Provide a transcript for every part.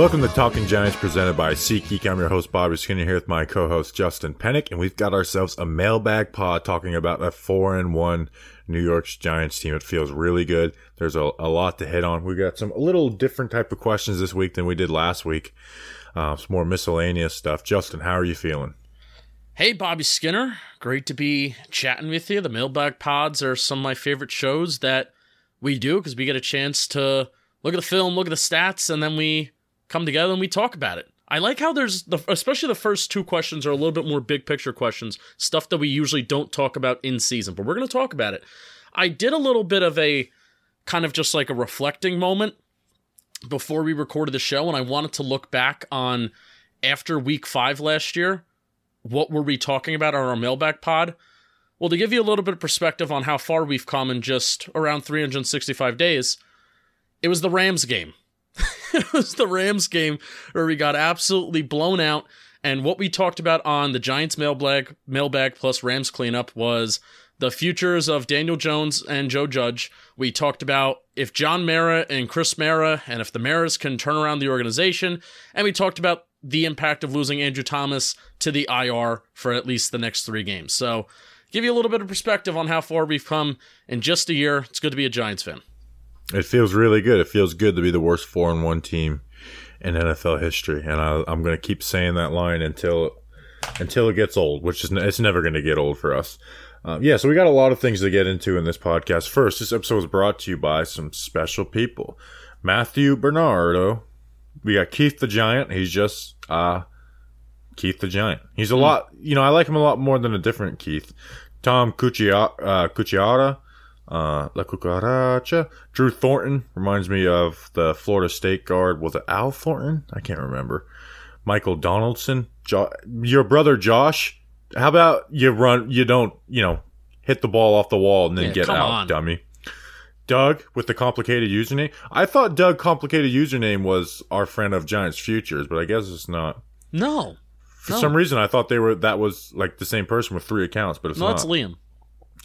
Welcome to Talking Giants presented by SeatGeek. I'm your host, Bobby Skinner, here with my co-host, Justin Pennick, and we've got ourselves a mailbag pod talking about a four and one New York's Giants team. It feels really good. There's a, a lot to hit on. We got some a little different type of questions this week than we did last week. Uh, some more miscellaneous stuff. Justin, how are you feeling? Hey, Bobby Skinner. Great to be chatting with you. The Mailbag Pods are some of my favorite shows that we do because we get a chance to look at the film, look at the stats, and then we come together and we talk about it. I like how there's the especially the first two questions are a little bit more big picture questions, stuff that we usually don't talk about in season, but we're going to talk about it. I did a little bit of a kind of just like a reflecting moment before we recorded the show and I wanted to look back on after week 5 last year what were we talking about on our mailbag pod? Well, to give you a little bit of perspective on how far we've come in just around 365 days, it was the Rams game. it was the Rams game where we got absolutely blown out. And what we talked about on the Giants mailbag, mailbag plus Rams cleanup was the futures of Daniel Jones and Joe Judge. We talked about if John Mara and Chris Mara and if the Maras can turn around the organization. And we talked about the impact of losing Andrew Thomas to the IR for at least the next three games. So, give you a little bit of perspective on how far we've come in just a year. It's good to be a Giants fan. It feels really good. It feels good to be the worst four and one team in NFL history, and I, I'm going to keep saying that line until until it gets old, which is it's never going to get old for us. Um, yeah, so we got a lot of things to get into in this podcast. First, this episode was brought to you by some special people. Matthew Bernardo. We got Keith the Giant. He's just uh Keith the Giant. He's a lot, you know, I like him a lot more than a different Keith. Tom Cuccia- uh, Cucciara, uh, La Cucaracha. Drew Thornton reminds me of the Florida State guard. Was it Al Thornton? I can't remember. Michael Donaldson. Jo- your brother Josh. How about you run, you don't, you know, hit the ball off the wall and then Yeah, get out, on. dummy. Doug with the complicated username. I thought Doug complicated username was our friend of Giants Futures, but I guess it's not. No, For No. some reason, I thought they were that was like the same person with three accounts, but it's no, not. it's Liam.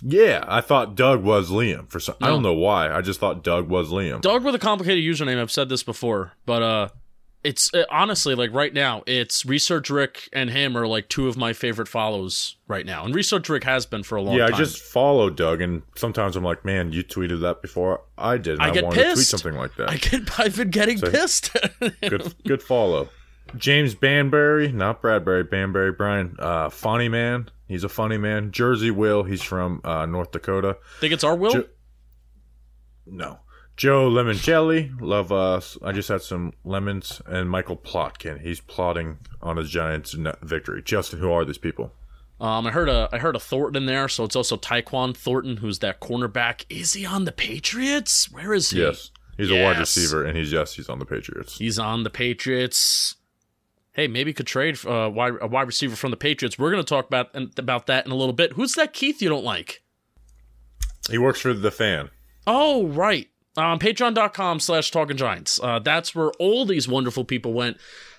Yeah, I thought Doug was Liam for some. I don't know why. I just thought Doug was Liam. Doug with a complicated username. I've said this before, but uh, it's uh, honestly like right now, it's Research Rick and him are like two of my favorite follows right now, and Research Rick has been for a long time. yeah, time. I just follow Doug, and sometimes I'm like, man, you tweeted that before I did. I I, get wanted to tweet pissed. something like that. I get, I've been getting So- pissed. good, good follow. James Banbury, not Bradbury, Banbury Brian. Uh, funny man. He's a funny man. Jersey Will. He's from uh, North Dakota. Think it's our will? Jo- No. Joe Lemoncelli, love us. I just had some lemons. And Michael Plotkin, he's plotting on his Giants' victory. Justin, who are these people? Um, I heard a I heard a Thornton in there, so it's also Tyquan Thornton, who's that cornerback. Is he on the Patriots? Where is he? Yes, he's a wide receiver, and he's yes, he's on the Patriots. He's on the Patriots. Hey, maybe could trade uh, wide, a wide receiver from the Patriots. We're going to talk about about that in a little bit. Who's that Keith you don't like? He works for the fan. Oh, right. Um, Patreon.com slash Talking Giants. Uh, that's where all these wonderful people went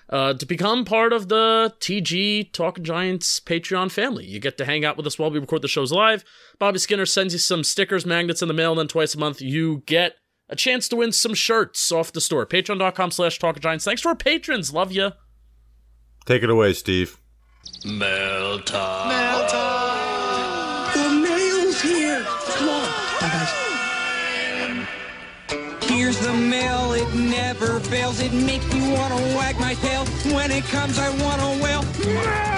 uh, to become part of the TG Talking Giants Patreon family. You get to hang out with us while we record the shows live. Bobby Skinner sends you some stickers, magnets in the mail, and then twice a month you get a chance to win some shirts off the store. Patreon.com slash Talking Giants. Thanks to our patrons. Love you. Take it away, Steve. Mail time. The mail's here. Come on. Bye, guys. Here's the mail, it never fails. It makes me want to wag my tail. When it comes, I want to wail. Mail!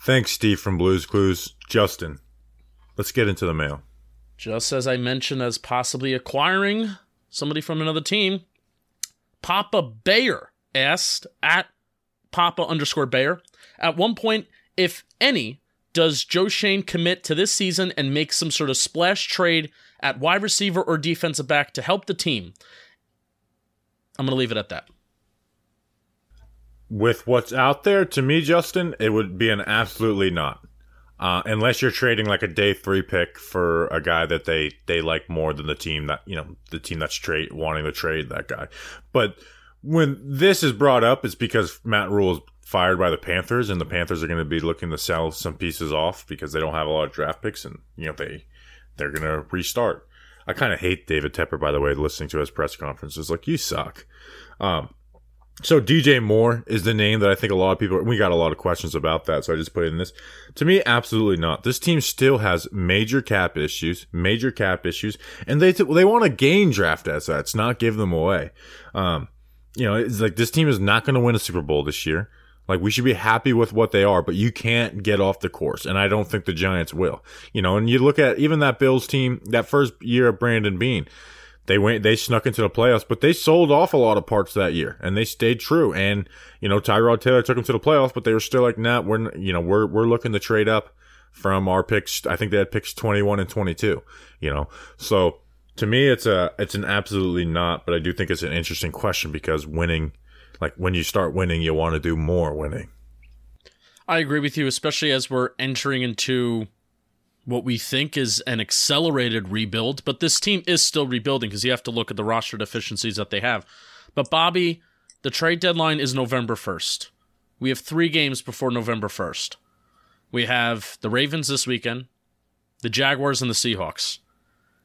Thanks, Steve from Blues Clues. Justin, let's get into the mail. Just as I mentioned, as possibly acquiring somebody from another team, Papa Bayer asked at Papa underscore Bayer, at one point, if any, does Joe Schoen commit to this season and make some sort of splash trade at wide receiver or defensive back to help the team? I'm going to leave it at that. With what's out there, to me, Justin, it would be an absolutely not. Uh, unless you're trading like a day three pick for a guy that they they like more than the team that you know the team that's trade wanting to trade that guy. But when this is brought up, it's because Matt Rhule is fired by the Panthers, and the Panthers are going to be looking to sell some pieces off because they don't have a lot of draft picks, and you know they they're going to restart. I kind of hate David Tepper, by the way, listening to his press conferences. Like you suck. Um, so DJ Moore is the name that I think a lot of people we got a lot of questions about that, so I just put in this. To me, absolutely not. This team still has major cap issues, major cap issues, and they they want to gain draft assets, not give them away. Um, you know, it's like this team is not going to win a Super Bowl this year. Like we should be happy with what they are, but you can't get off the course, and I don't think the Giants will. You know, and you look at even that Bills team that first year of Brandon Beane they went they snuck into the playoffs, but they sold off a lot of parts that year and they stayed true. And you know, Tyrod Taylor took them to the playoffs, but they were still like, nah, we're you know we're we're looking to trade up from our picks. I think they had picks twenty one and twenty two. You know, so to me, it's a it's an absolutely not. But I do think it's an interesting question because winning, like when you start winning, you want to do more winning. I agree with you, especially as we're entering into what we think is an accelerated rebuild, but this team is still rebuilding because you have to look at the roster deficiencies that they have. But Bobby, the trade deadline is November 1st. We have three games before November 1st. We have the Ravens this weekend, the Jaguars, and the Seahawks.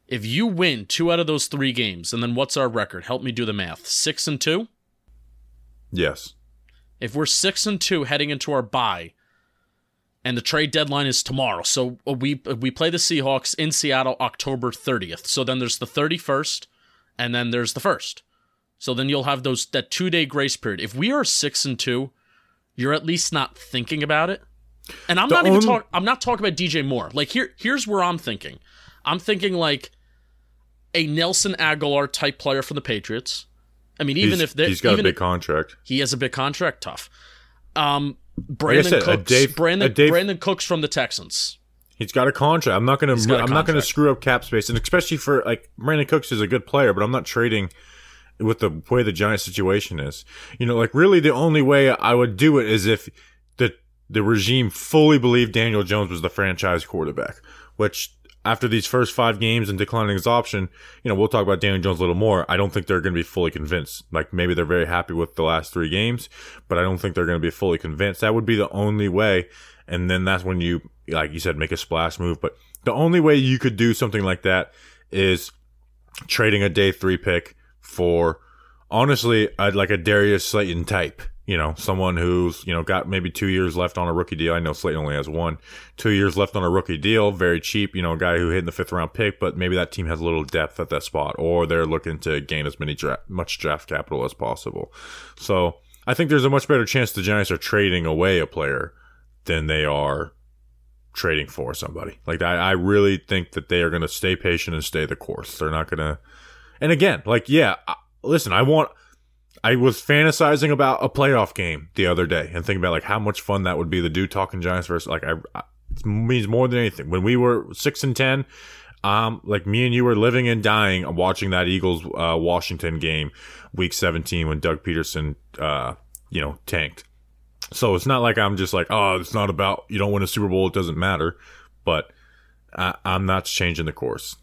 If you win two out of those three games, and then what's our record? Help me do the math. Six and two? Yes. If we're six and two heading into our bye, and the trade deadline is tomorrow. So uh, we uh, we play the Seahawks in Seattle October 30th. So then there's the 31st and then there's the 1st. So then you'll have those that 2-day grace period. If we are 6 and 2, you're at least not thinking about it. And I'm the not even talking I'm not talking about DJ Moore. Like here here's where I'm thinking. I'm thinking like a Nelson Agholor type player from the Patriots. I mean, even he's, if they, he's got a big contract, he has a big contract. Tough. Um, Brandin like said, Cooks, Dave, Brandin, Dave, Brandin Cooks from the Texans. He's got a contract. I'm not gonna. I'm not gonna screw up cap space, and especially for like Brandin Cooks is a good player, but I'm not trading with the way the Giant situation is. You know, like really the only way I would do it is if the the regime fully believed Daniel Jones was the franchise quarterback, which after these first five games and declining his option, you know, we'll talk about Daniel Jones a little more. I don't think they're going to be fully convinced. Like maybe they're very happy with the last three games, but I don't think they're going to be fully convinced. That would be the only way. And then that's when you, like you said, make a splash move. But the only way you could do something like that is trading a day three pick for honestly, like a Darius Slayton type you know, someone who's, you know, got maybe two years left on a rookie deal. I know Slayton only has one, two years left on a rookie deal, very cheap, you know, a guy who hit in the fifth round pick, but maybe that team has a little depth at that spot, or they're looking to gain as many draft, much draft capital as possible. So I think there's a much better chance the Giants are trading away a player than they are trading for somebody. Like I, I really think that they are going to stay patient and stay the course. They're not going to, and again, like, yeah, listen, I want, I was fantasizing about a playoff game the other day and thinking about like how much fun that would be. The dude talking Giants versus like I, I it means more than anything. When we were six and ten, um, like me and you were living and dying watching that Eagles uh, Washington game, week seventeen when Doug Pederson, uh, you know, tanked. So it's not like I'm just like, oh, it's not about you don't win a Super Bowl, it doesn't matter. But I, I'm not changing the course.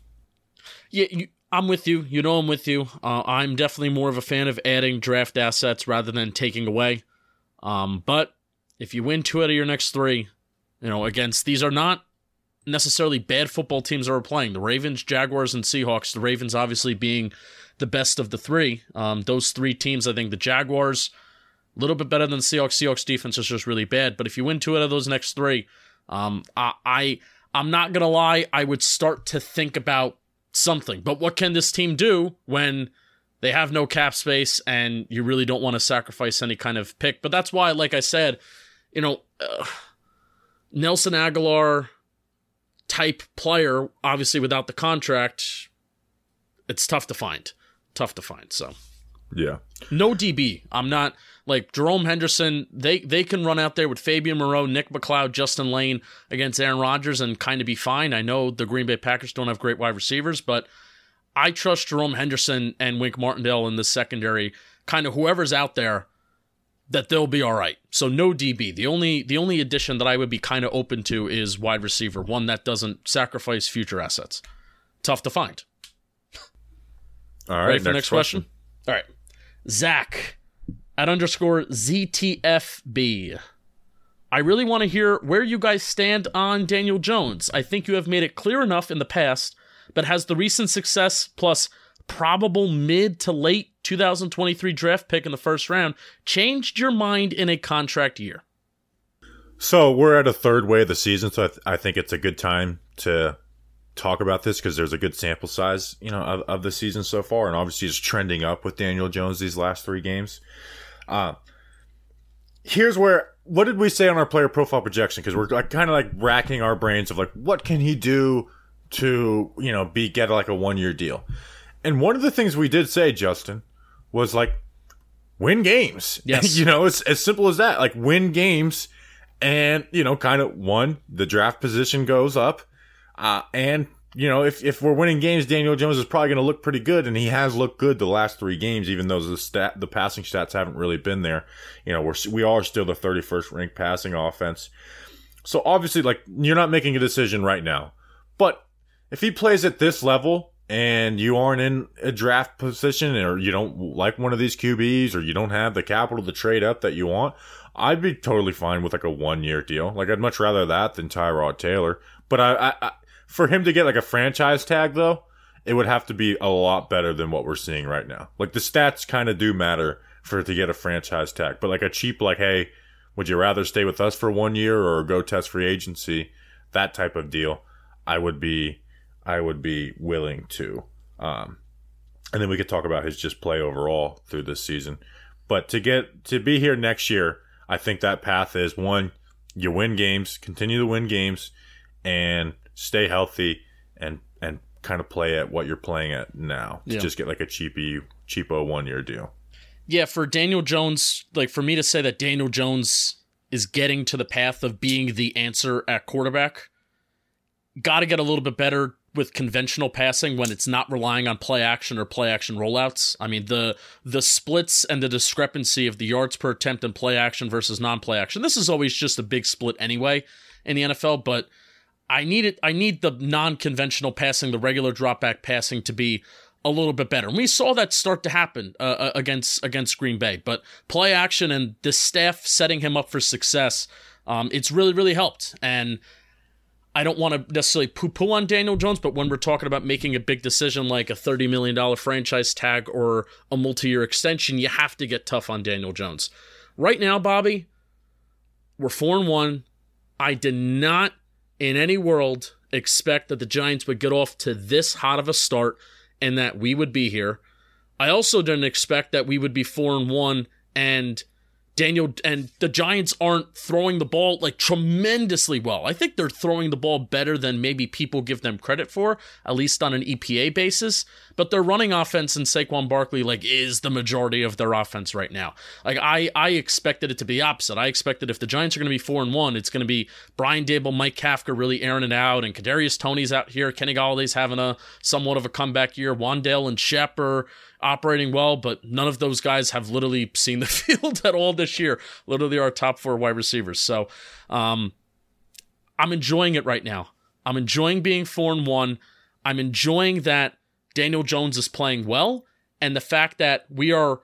Yeah, you, I'm with you. You know, I'm with you. Uh, I'm definitely more of a fan of adding draft assets rather than taking away. Um, but if you win two out of your next three, you know, against these are not necessarily bad football teams that are playing. The Ravens, Jaguars, and Seahawks. The Ravens obviously being the best of the three. Um, those three teams, I think the Jaguars, a little bit better than the Seahawks. Seahawks defense is just really bad. But if you win two out of those next three, um, I, I I'm not gonna lie, I would start to think about something. But what can this team do when they have no cap space and you really don't want to sacrifice any kind of pick? But that's why, like I said, you know, uh, Nelson Agholor type player, obviously without the contract, it's tough to find. Tough to find. So Yeah. no DB. I'm not like Jerome Henderson. They they can run out there with Fabian Moreau, Nick McCloud, Justin Layne against Aaron Rodgers and kind of be fine. I know the Green Bay Packers don't have great wide receivers, but I trust Jerome Henderson and Wink Martindale in the secondary. Kind of whoever's out there, that they'll be all right. So no DB. The only the only addition that I would be kind of open to is wide receiver, one that doesn't sacrifice future assets. Tough to find. All right. Ready for the next question? All right. Zach at underscore ZTFB. I really want to hear where you guys stand on Daniel Jones. I think you have made it clear enough in the past, but has the recent success plus probable mid to late 2023 draft pick in the first round changed your mind in a contract year? So we're at a third way of the season, so I, th- I think it's a good time to talk about this because there's a good sample size, you know, of, of the season so far, and obviously it's trending up with Daniel Jones these last three games. Uh, here's where what did we say on our player profile projection? Because we're like, kind of like racking our brains of like what can he do to you know be get like a one year deal, and one of the things we did say, Justin, was like win games. Yes. you know, it's as simple as that. Like win games and you know kind of one the draft position goes up uh, and you know if, if we're winning games daniel jones is probably going to look pretty good and he has looked good the last three games even though the stat the passing stats haven't really been there you know we're we are still the 31st ranked passing offense so obviously like you're not making a decision right now but if he plays at this level and you aren't in a draft position or you don't like one of these QBs or you don't have the capital to trade up that you want, I'd be totally fine with like a one year deal. Like I'd much rather that than Tyrod Taylor. But I, I, I for him to get like a franchise tag though, it would have to be a lot better than what we're seeing right now. Like the stats kind of do matter for to get a franchise tag, but like a cheap like hey, would you rather stay with us for one year or go test free agency? That type of deal, I would be I would be willing to. Um, and then we could talk about his just play overall through this season. But to get to be here next year, I think that path is one, you win games, continue to win games, and stay healthy and and kind of play at what you're playing at now. To Yeah. just get like a cheapy cheapo one year deal. Yeah, for Daniel Jones, like for me to say that Daniel Jones is getting to the path of being the answer at quarterback, got to get a little bit better with conventional passing when it's not relying on play action or play action rollouts. I mean, the the splits and the discrepancy of the yards per attempt in play action versus non-play action. This is always just a big split anyway in the NFL, but I need it I need the non-conventional passing, the regular drop back passing to be a little bit better. And we saw that start to happen uh, uh, against against Green Bay, but play action and the staff setting him up for success, um, it's really really helped. And I don't want to necessarily poo poo on Daniel Jones, but when we're talking about making a big decision like a thirty million dollar franchise tag or a multi year extension, you have to get tough on Daniel Jones. Right now, Bobby, we're four and one. I did not in any world expect that the Giants would get off to this hot of a start and that we would be here. I also didn't expect that we would be four and one and Daniel and the Giants aren't throwing the ball like tremendously well. I think they're throwing the ball better than maybe people give them credit for, at least on an EPA basis. But their running offense and Saquon Barkley like is the majority of their offense right now. Like I I expected it to be opposite. I expected if the Giants are going to be four and one, it's going to be Brian Daboll, Mike Kafka really airing it out, and Kadarius Toney's out here. Kenny Golladay's having a somewhat of a comeback year. Wan'Dale and Shep are operating well, but none of those guys have literally seen the field at all this year. Literally our top four wide receivers. So um, I'm enjoying it right now. I'm enjoying being four and one. I'm enjoying that Daniel Jones is playing well, and the fact that we are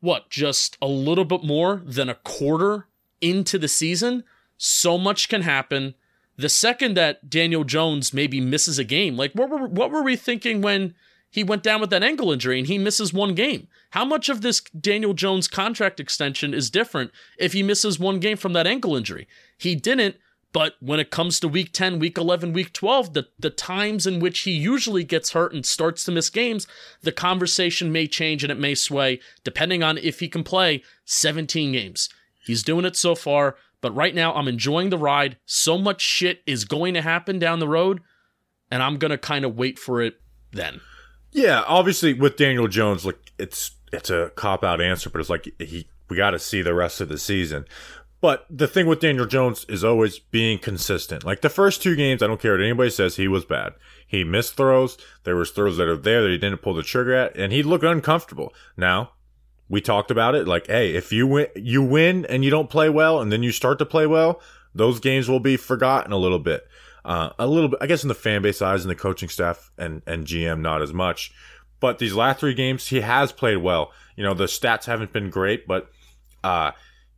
what just a little bit more than a quarter into the season. So much can happen. The second that Daniel Jones maybe misses a game, like what were what were we thinking when he went down with that ankle injury and he misses one game. How much of this Daniel Jones contract extension is different if he misses one game from that ankle injury? He didn't, but when it comes to week 10, week 11, week 12, the, the times in which he usually gets hurt and starts to miss games, the conversation may change and it may sway depending on if he can play 17 games. He's doing it so far, but right now I'm enjoying the ride. So much shit is going to happen down the road, and I'm going to kind of wait for it then. Yeah, obviously with Daniel Jones, like it's it's a cop out answer, but it's like he we got to see the rest of the season. But the thing with Daniel Jones is always being consistent. Like the first two games, I don't care what anybody says, he was bad. He missed throws. There was throws that are there that he didn't pull the trigger at, and he looked uncomfortable. Now, we talked about it. Like, hey, if you win, you win and you don't play well, and then you start to play well, those games will be forgotten a little bit. Uh, a little bit, I guess, in the fan base eyes and the coaching staff and and GM, not as much. But these last three games, he has played well. You know, the stats haven't been great, but uh,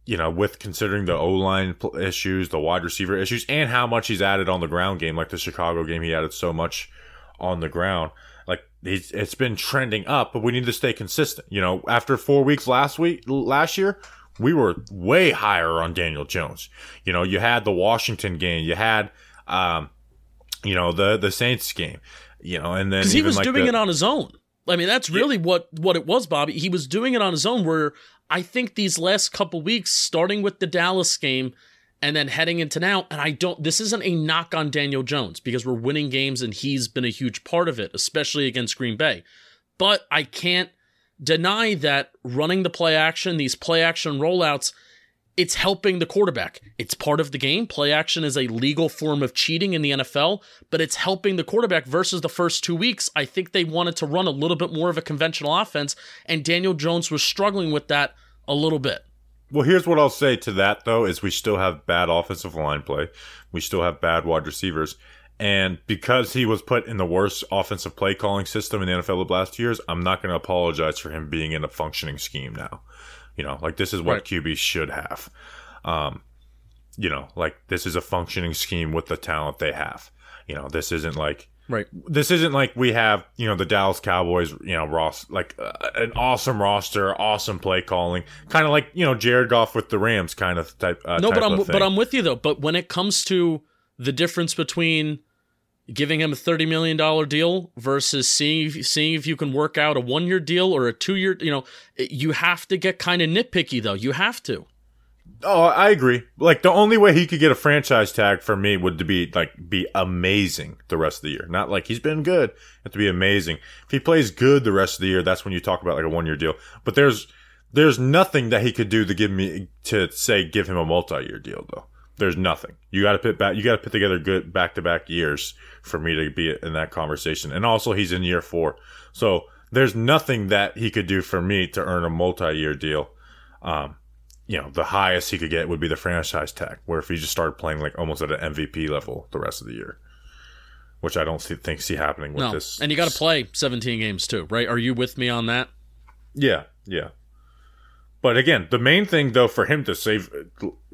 you know, with considering the O line issues, the wide receiver issues, and how much he's added on the ground game, like the Chicago game, he added so much on the ground. Like he's, it's been trending up, but we need to stay consistent. You know, after four weeks last week, last year, we were way higher on Daniel Jones. You know, you had the Washington game, you had, um, you know, the the Saints game, you know, and then he was like doing the, it on his own. I mean, that's really yeah. what what it was, Bobby. He was doing it on his own. Where I think these last couple weeks, starting with the Dallas game and then heading into now, and I don't, this isn't a knock on Daniel Jones because we're winning games and he's been a huge part of it, especially against Green Bay. But I can't deny that running the play action, these play action rollouts, it's helping the quarterback. It's part of the game. Play action is a legal form of cheating in the NFL, but it's helping the quarterback versus the first two weeks. I think they wanted to run a little bit more of a conventional offense, and Daniel Jones was struggling with that a little bit. Well, here's what I'll say to that though: is we still have bad offensive line play, we still have bad wide receivers, and because he was put in the worst offensive play calling system in the NFL the last two years, I'm not going to apologize for him being in a functioning scheme now. You know, like this is what right. QB should have. Um, you know, like this is a functioning scheme with the talent they have. You know, this isn't like right. This isn't like we have you know the Dallas Cowboys. You know, Ross like uh, an awesome roster, awesome play calling, kind of like you know Jared Goff with the Rams kind of type. Uh, no, type but I'm but I'm with you though. But when it comes to the difference between giving him a $30 million deal versus seeing if, seeing if you can work out a one year deal or a two year, you know, you have to get kind of nitpicky though. You have to. Oh, I agree. Like the only way he could get a franchise tag for me would to be like be amazing the rest of the year. Not like he's been good. Have to be amazing. If he plays good the rest of the year, that's when you talk about like a one year deal. But there's there's nothing that he could do to give me to say give him a multi year deal though. There's nothing. You got to put back. You got to put together good back to back years for me to be in that conversation. And also, he's in year four, so there's nothing that he could do for me to earn a multi year deal. Um, you know, the highest he could get would be the franchise tag, where if he just started playing like almost at an MVP level the rest of the year, which I don't see, think see happening with no. this. And you got to play 17 games too, right? Are you with me on that? Yeah, yeah. But again, the main thing though for him to save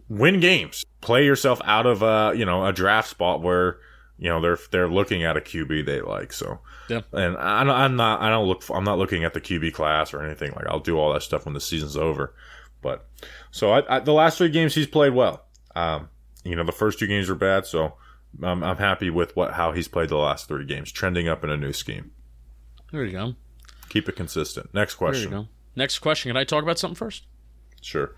win games, play yourself out of a you know a draft spot where you know they're they're looking at a QB they like. So yeah, and I'm, I'm not I don't look I'm not looking at the QB class or anything like I'll do all that stuff when the season's over. But so I, I, the last three games he's played well. Um, you know the first two games were bad, so I'm, I'm happy with what how he's played the last three games, trending up in a new scheme. There you go. Keep it consistent. Next question. Next question. Can I talk about something first? Sure.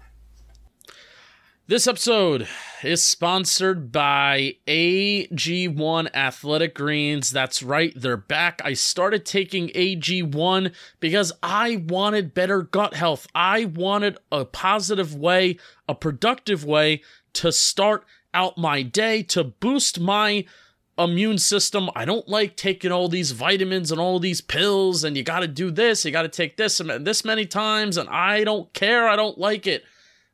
This episode is sponsored by AG1 Athletic Greens. That's right, they're back. I started taking AG1 because I wanted better gut health. I wanted a positive way, a productive way to start out my day to boost my immune system. I don't like taking all these vitamins and all these pills, and you got to do this, you got to take this and this many times, and I don't care. I don't like it.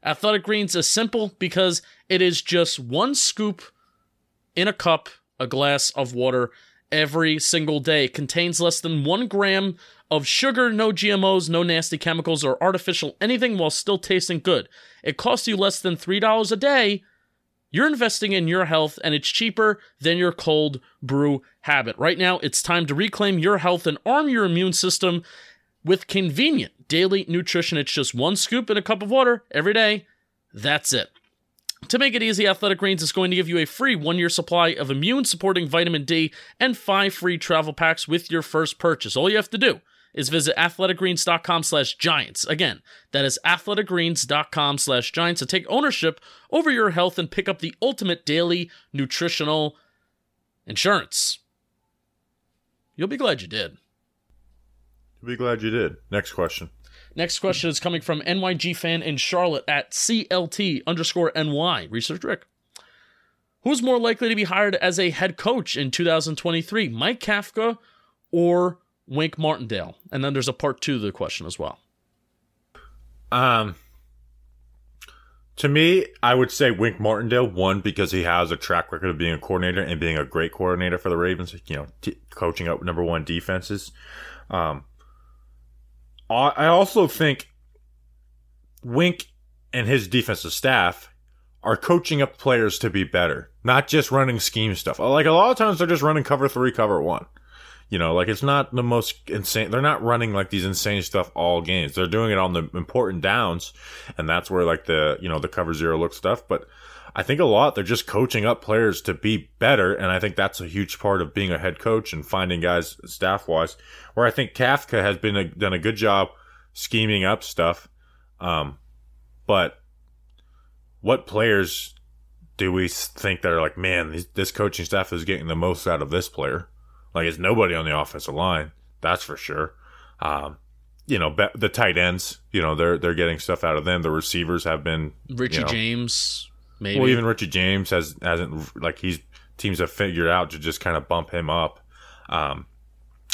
Athletic Greens is simple because it is just one scoop in a cup, a glass of water every single day. It contains less than one gram of sugar, no GMOs, no nasty chemicals or artificial anything while still tasting good. It costs you less than $3 a day you're investing in your health and it's cheaper than your cold brew habit. Right now, it's time to reclaim your health and arm your immune system with convenient daily nutrition. It's just one scoop in a cup of water every day. That's it. To make it easy, Athletic Greens is going to give you a free one year supply of immune supporting vitamin D and five free travel packs with your first purchase. All you have to do is visit athleticgreens.com slash giants. Again, that is athleticgreens.com slash giants to take ownership over your health and pick up the ultimate daily nutritional insurance. You'll be glad you did. Be glad you did. Next question. Next question is coming from NYG fan in Charlotte at CLT underscore NY. Research Rick. Who's more likely to be hired as a head coach in 2023, Mike Kafka or Wink Martindale? And then there's a part two to the question as well. Um, to me, I would say Wink Martindale one because he has a track record of being a coordinator and being a great coordinator for the Ravens. You know, t- coaching up number one defenses. Um, I also think Wink and his defensive staff are coaching up players to be better, not just running scheme stuff. Like a lot of times, they're just running cover three, cover one. You know, like it's not the most insane. They're not running like these insane stuff all games. They're doing it on the important downs, and that's where like the you know the cover zero look stuff. But I think a lot they're just coaching up players to be better, and I think that's a huge part of being a head coach and finding guys staff wise. Where I think Kafka has been a, done a good job scheming up stuff, um, but what players do we think that are like, man, this coaching staff is getting the most out of this player? Like it's nobody on the offensive line, that's for sure. Um, you know, the tight ends, you know, they're they're getting stuff out of them. The receivers have been Richie you know, James, maybe. Well, even Richie James has hasn't like he's teams have figured out to just kind of bump him up. Um,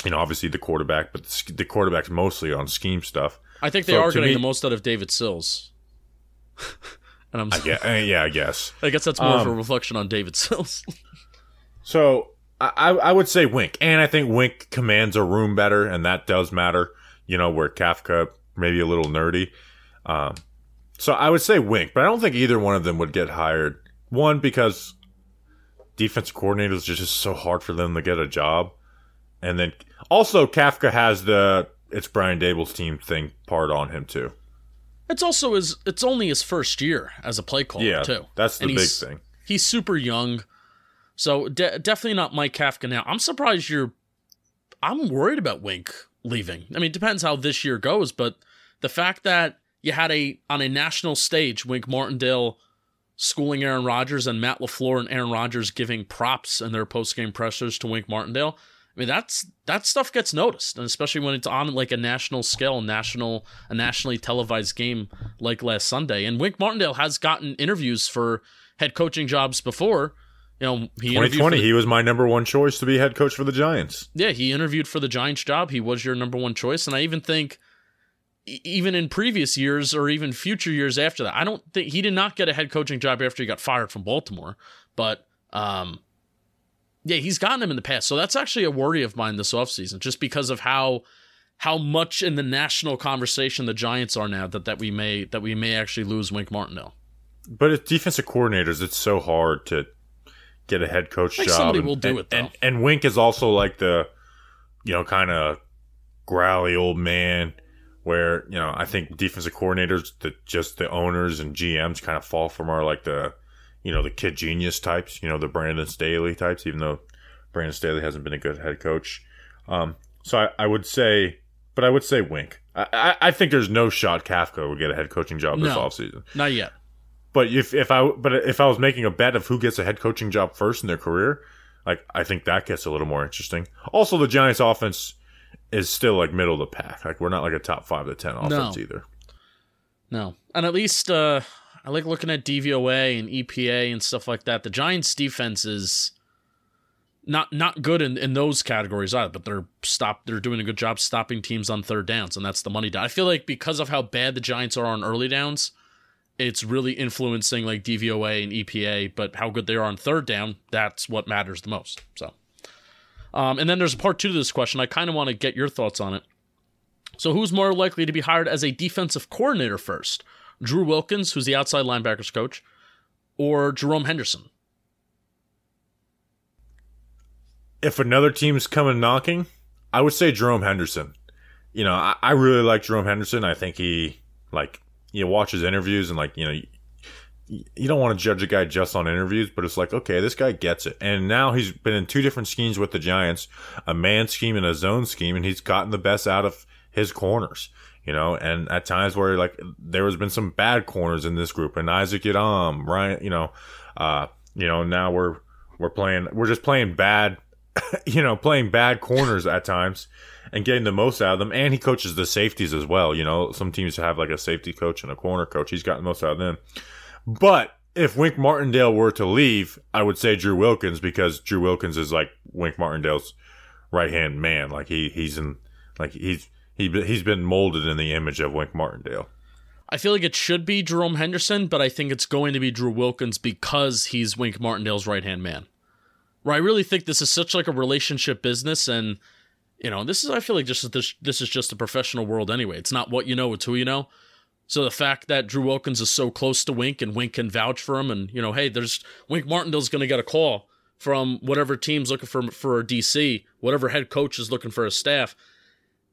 you know, obviously the quarterback, but the, the quarterback's mostly on scheme stuff. I think they So, are getting me- the most out of David Sills. and I'm I guess, uh, yeah, I guess. I guess that's more of a Um, reflection on David Sills. So I, I I would say Wink, and I think Wink commands a room better, and that does matter. You know, where Kafka maybe a little nerdy. Um, so I would say Wink, but I don't think either one of them would get hired. One because defensive coordinators are just so hard for them to get a job, and then also Kafka has the it's Brian Daboll's team thing part on him too. it's also his it's only his first year as a play caller Yeah, too. that's the And big thing. He's super young. So de- definitely not Mike Kafka now. I'm surprised you're I'm worried about Wink leaving. I mean, it depends how this year goes, but the fact that you had a on a national stage Wink Martindale schooling Aaron Rodgers and Matt LaFleur and Aaron Rodgers giving props in their post-game pressers to Wink Martindale. I mean, that's that stuff gets noticed, and especially when it's on like a national scale, national a nationally televised game like last Sunday. And Wink Martindale has gotten interviews for head coaching jobs before. You know, he 2020, the- he was my number one choice to be head coach for the Giants. yeah, he interviewed for the Giants job. He was your number one choice, and I even think, even in previous years or even future years after that, I don't think he did not get a head coaching job after he got fired from Baltimore. But um, yeah, he's gotten him in the past, so that's actually a worry of mine this offseason, just because of how how much in the national conversation the Giants are now that that we may that we may actually lose Wink Martindale. But as defensive coordinators, it's so hard to get a head coach job. somebody and, will do and- it, though. And, and Wink is also like the, you know, kind of growly old man where, you know, I think defensive coordinators, the, just the owners and GMs kind of fall from are like the, you know, the kid genius types, you know, the Brandon Staley types, even though Brandon Staley hasn't been a good head coach. Um, so I, I would say, but I would say Wink. I, I, I think there's no shot Kafka would get a head coaching job this No. offseason. Not yet. But if if I but if I was making a bet of who gets a head coaching job first in their career, like I think that gets a little more interesting. Also, the Giants' offense is still like middle of the pack. Like we're not like a top five to ten offense No. either. No. And at least uh I like looking at DVOA and EPA and stuff like that. The Giants defense is not not good in, in those categories either, but they're stop they're doing a good job stopping teams on third downs, and that's the money down. I feel like because of how bad the Giants are on early downs, it's really influencing like DVOA and EPA, but how good they are on third down, that's what matters the most. So um, and then there's a part two to this question. I kind of want to get your thoughts on it. So, who's more likely to be hired as a defensive coordinator first? Drew Wilkins, who's the outside linebackers coach, or Jerome Henderson? If another team's coming knocking, I would say Jerome Henderson. You know, I, I really like Jerome Henderson. I think he like you know watch his interviews and like you know you don't want to judge a guy just on interviews, but it's like, okay, this guy gets it. And now he's been in two different schemes with the Giants, a man scheme and a zone scheme, and he's gotten the best out of his corners, you know, and at times where like there has been some bad corners in this group and Isaac Yiadom, Ryan, you know, uh, you know, now we're, we're playing, we're just playing bad, you know, playing bad corners at times and getting the most out of them. And he coaches the safeties as well. You know, some teams have like a safety coach and a corner coach. He's gotten the most out of them. But if Wink Martindale were to leave, I would say Drew Wilkins because Drew Wilkins is like Wink Martindale's right hand man. Like he he's in like he's he he's been molded in the image of Wink Martindale. I feel like it should be Jerome Henderson, but I think it's going to be Drew Wilkins because he's Wink Martindale's right hand man. Where I really think this is such like a relationship business, and you know, this is I feel like just this this is just a professional world anyway. It's not what you know, it's who you know. So the fact that Drew Wilkins is so close to Wink and Wink can vouch for him, and you know, hey, there's Wink Martindale's going to get a call from whatever team's looking for for a DC, whatever head coach is looking for a staff.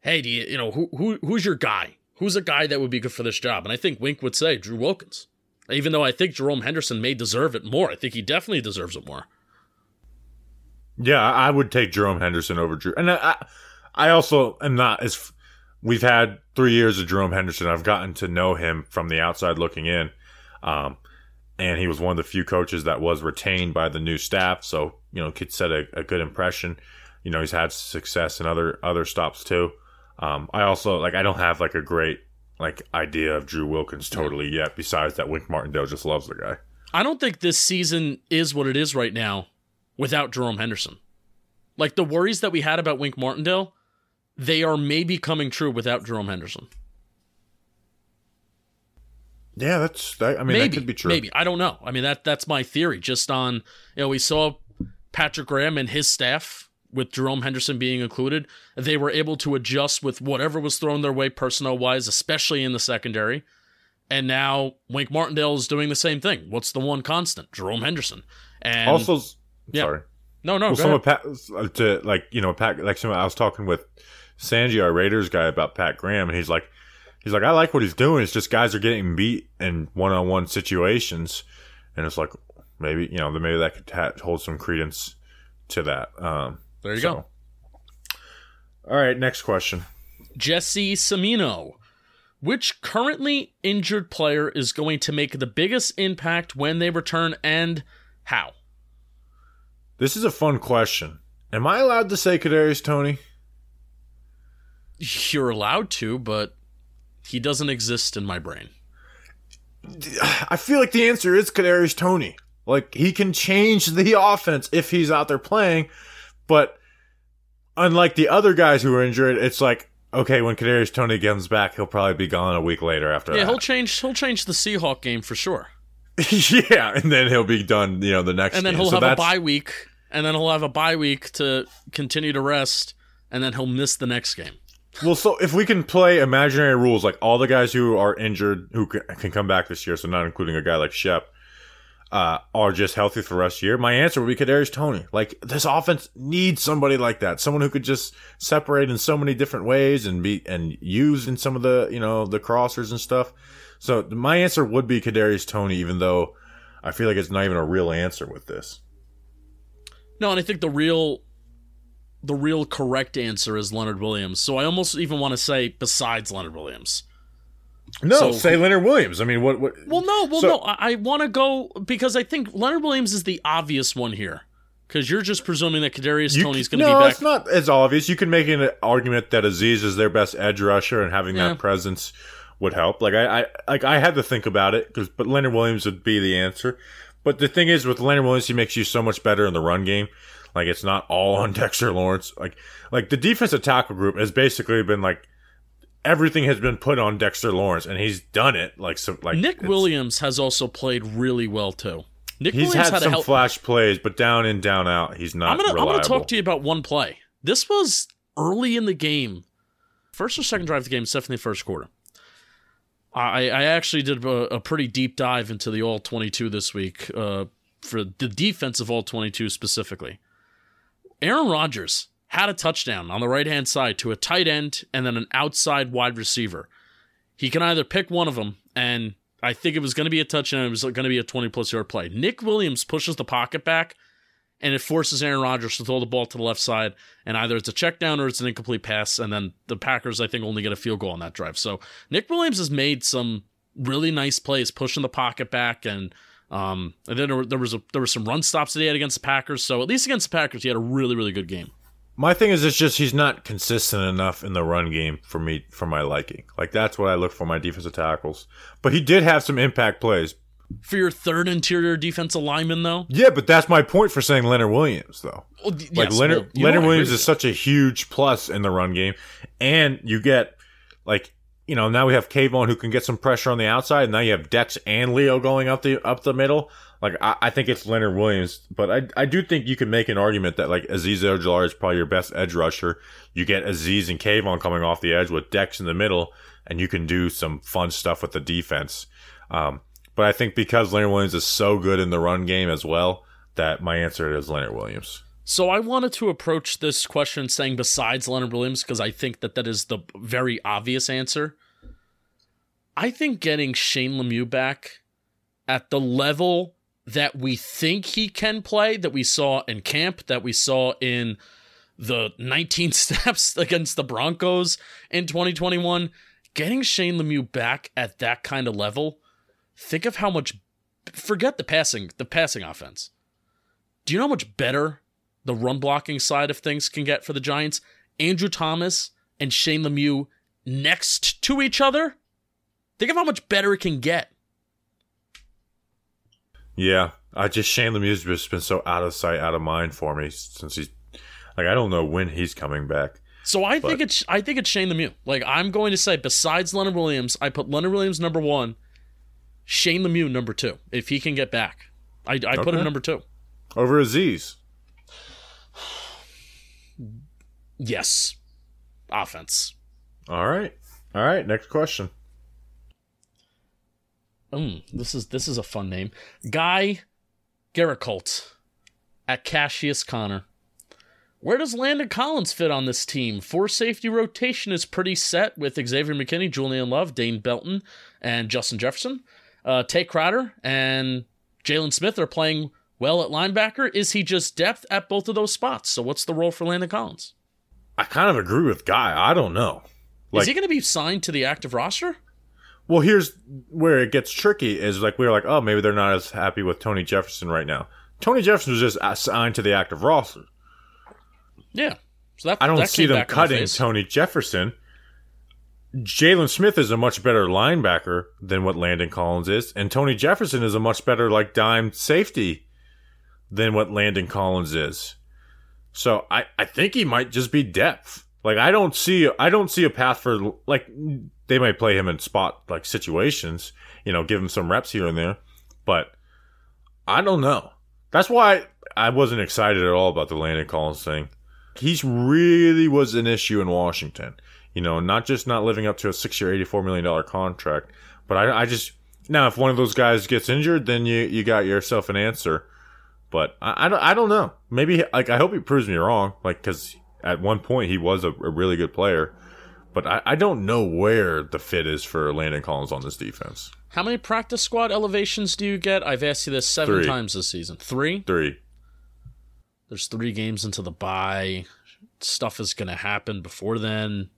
Hey, do you you know who who who's your guy? Who's a guy that would be good for this job? And I think Wink would say Drew Wilkins. Even though I think Jerome Henderson may deserve it more, I think he definitely deserves it more. Yeah, I would take Jerome Henderson over Drew, and I, I also am not as we've had three years of Jerome Henderson. I've gotten to know him from the outside looking in. Um, and he was one of the few coaches that was retained by the new staff. So, you know, could set a, a good impression. You know, he's had success in other, other stops too. Um, I also, like, I don't have like a great, like, idea of Drew Wilkins totally yet, besides that Wink Martindale just loves the guy. I don't think this season is what it is right now without Jerome Henderson. Like, the worries that we had about Wink Martindale, they are maybe coming true without Jerome Henderson. Yeah, that's that. I mean, maybe, that could be true. Maybe I don't know. I mean that that's my theory. Just on you know, we saw Patrick Graham and his staff with Jerome Henderson being included. They were able to adjust with whatever was thrown their way personnel wise, especially in the secondary. And now Wink Martindale is doing the same thing. What's the one constant? Jerome Henderson. And also, Yeah. sorry. no, no, well, some of Pat uh, to like you know Pat like some I was talking with Sanji, our Raiders guy, about Pat Graham, and he's like, he's like, I like what he's doing. It's just guys are getting beat in one on one situations, and it's like maybe you know maybe that could ha- hold some credence to that. Um, there you so. go. All right, next question. Jesse Semino. Which currently injured player is going to make the biggest impact when they return and how? This is a fun question. Am I allowed to say Kadarius Toney? You're allowed to, but he doesn't exist in my brain. I feel like the answer is Kadarius Toney. Like he can change the offense if he's out there playing, but unlike the other guys who were injured, it's like okay, when Kadarius Toney comes back, he'll probably be gone a week later after Yeah, that. he'll change. He'll change the Seahawk game for sure, yeah, and then he'll be done. You know, the next and then game. he'll So have a bye week, and then he'll have a bye week to continue to rest, and then he'll miss the next game. Well, so if we can play imaginary rules, like all the guys who are injured who can, come back this year, so not including a guy like Shep, uh, are just healthy for the rest of the year, my answer would be Kadarius Toney. Like this offense needs somebody like that, someone who could just separate in so many different ways and be and use in some of the you know the crossers and stuff. So my answer would be Kadarius Toney, even though I feel like it's not even a real answer with this. No, and I think the real, the real correct answer is Leonard Williams. So I almost even want to say besides Leonard Williams. No, So- say Leonard Williams. I mean, what? what Well, no, well, So- no. I, I want to go because I think Leonard Williams is the obvious one here. Because you're just presuming that Kadarius Toney's going to no, be back. No, it's not as obvious. You can make an argument that Azeez is their best edge rusher, and having Yeah. that presence would help. Like I, I, like I had to think about it because, but Leonard Williams would be the answer. But the thing is, with Leonard Williams, he makes you so much better in the run game. Like it's not all on Dexter Lawrence. Like, like the defensive tackle group has basically been like everything has been put on Dexter Lawrence, and he's done it. Like some, like Nick Williams has also played really well too. Nick He's Williams had, had, some flash plays, but down in, down out, he's not I'm gonna reliable. I'm gonna talk to you about one play. This was early in the game, first or second drive of the game, it's definitely first quarter. I I actually did a, a pretty deep dive into the all 22 this week uh, for the defensive all 22 specifically. Aaron Rodgers had a touchdown on the right hand side to a tight end and then an outside wide receiver. He can either pick one of them, and I think it was going to be a touchdown. It was going to be a 20 plus yard play. Nick Williams pushes the pocket back and it forces Aaron Rodgers to throw the ball to the left side. And either it's a check down or it's an incomplete pass. And then the Packers, I think, only get a field goal on that drive. So Nick Williams has made some really nice plays pushing the pocket back. And, um, and then there, there was a, there were some run stops that he had against the Packers. So at least against the Packers, he had a really, really good game. My thing is, it's just he's not consistent enough in the run game for me for my liking. Like that's what I look for my defensive tackles. But he did have some impact plays. For your third interior defensive lineman, though, Yeah, but that's my point for saying Leonard Williams, though. well, d- Like yes, Leonard well, Leonard Williams is such a huge plus in the run game, and you get like you know now we have Kayvon who can get some pressure on the outside, and now you have Dex and Leo going up the up the middle. Like I, I think it's Leonard Williams, but I I do think you can make an argument that like Azeez Ojulari is probably your best edge rusher. You get Azeez and Kayvon coming off the edge with Dex in the middle, and you can do some fun stuff with the defense. Um, but I think because Leonard Williams is so good in the run game as well, that my answer is Leonard Williams. So I wanted to approach this question saying besides Leonard Williams because I think that that is the very obvious answer. I think getting Shane Lemieux back at the level that we think he can play, that we saw in camp, that we saw in the 19 steps against the Broncos in 2021, getting Shane Lemieux back at that kind of level, think of how much forget the passing, the passing offense. Do you know how much better the run blocking side of things can get for the Giants? Andrew Thomas and Shane Lemieux next to each other? Think of how much better it can get. Yeah, I just Shane Lemieux's has been so out of sight, out of mind for me since he's like I don't know when he's coming back. So I think it's I think it's Shane Lemieux. Like I'm going to say, besides Leonard Williams, I put Leonard Williams number one, Shane Lemieux number two. If he can get back, I, I put him number two. Over Azeez. Yes, offense. All right. All right, next question. Mm, this is this is a fun name. Guy Garricolt at Cassius Connor. Where does Landon Collins fit on this team? Four safety rotation is pretty set with Xavier McKinney, Julian Love, Dane Belton, and Justin Jefferson. Uh, Tae Crowder and Jaylon Smith are playing well at linebacker. Is he just depth at both of those spots? So what's the role for Landon Collins? I kind of agree with Guy. I don't know. Like is he going to be signed to the active roster? Well, here's where it gets tricky is like we were like, oh, maybe they're not as happy with Tony Jefferson right now. Tony Jefferson was just assigned to the active roster. Yeah. So that I don't see them back in the cutting. Tony Jefferson. Jaylon Smith is a much better linebacker than what Landon Collins is, and Tony Jefferson is a much better like dime safety than what Landon Collins is. So I, I think he might just be depth. Like I don't see I don't see a path for like they might play him in spot like situations, you know, give him some reps here and there, but I don't know. That's why I wasn't excited at all about the Landon Collins thing. He's really was an issue in Washington. You know, not just not living up to a six-year, eighty-four million dollar contract, but I, I just now if one of those guys gets injured, then you you got yourself an answer. But I, I, don't, I don't know. Maybe like I hope he proves me wrong. Like because at one point he was a, a really good player, but I, I don't know where the fit is for Landon Collins on this defense. How many practice squad elevations do you get? I've asked you this seven Three. times this season. Three? Three. There's three games into the bye. Stuff is going to happen before then.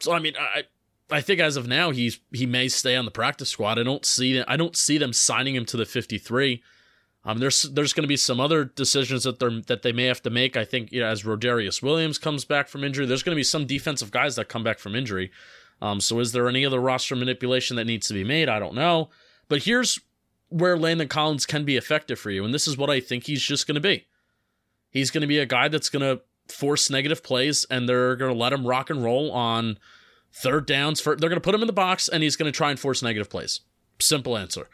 So I mean, I I think as of now he's he may stay on the practice squad. I don't see I don't see them signing him to the 53. Um, there's there's going to be some other decisions that they that they may have to make. I think you know, as Rodarius Williams comes back from injury, there's going to be some defensive guys that come back from injury. Um, so is there any other roster manipulation that needs to be made? I don't know. But here's where Landon Collins can be effective for you, and this is what I think he's just going to be. He's going to be a guy that's going to force negative plays, and they're going to let him rock and roll on third downs. For they're going to put him in the box, and he's going to try and force negative plays. Simple answer.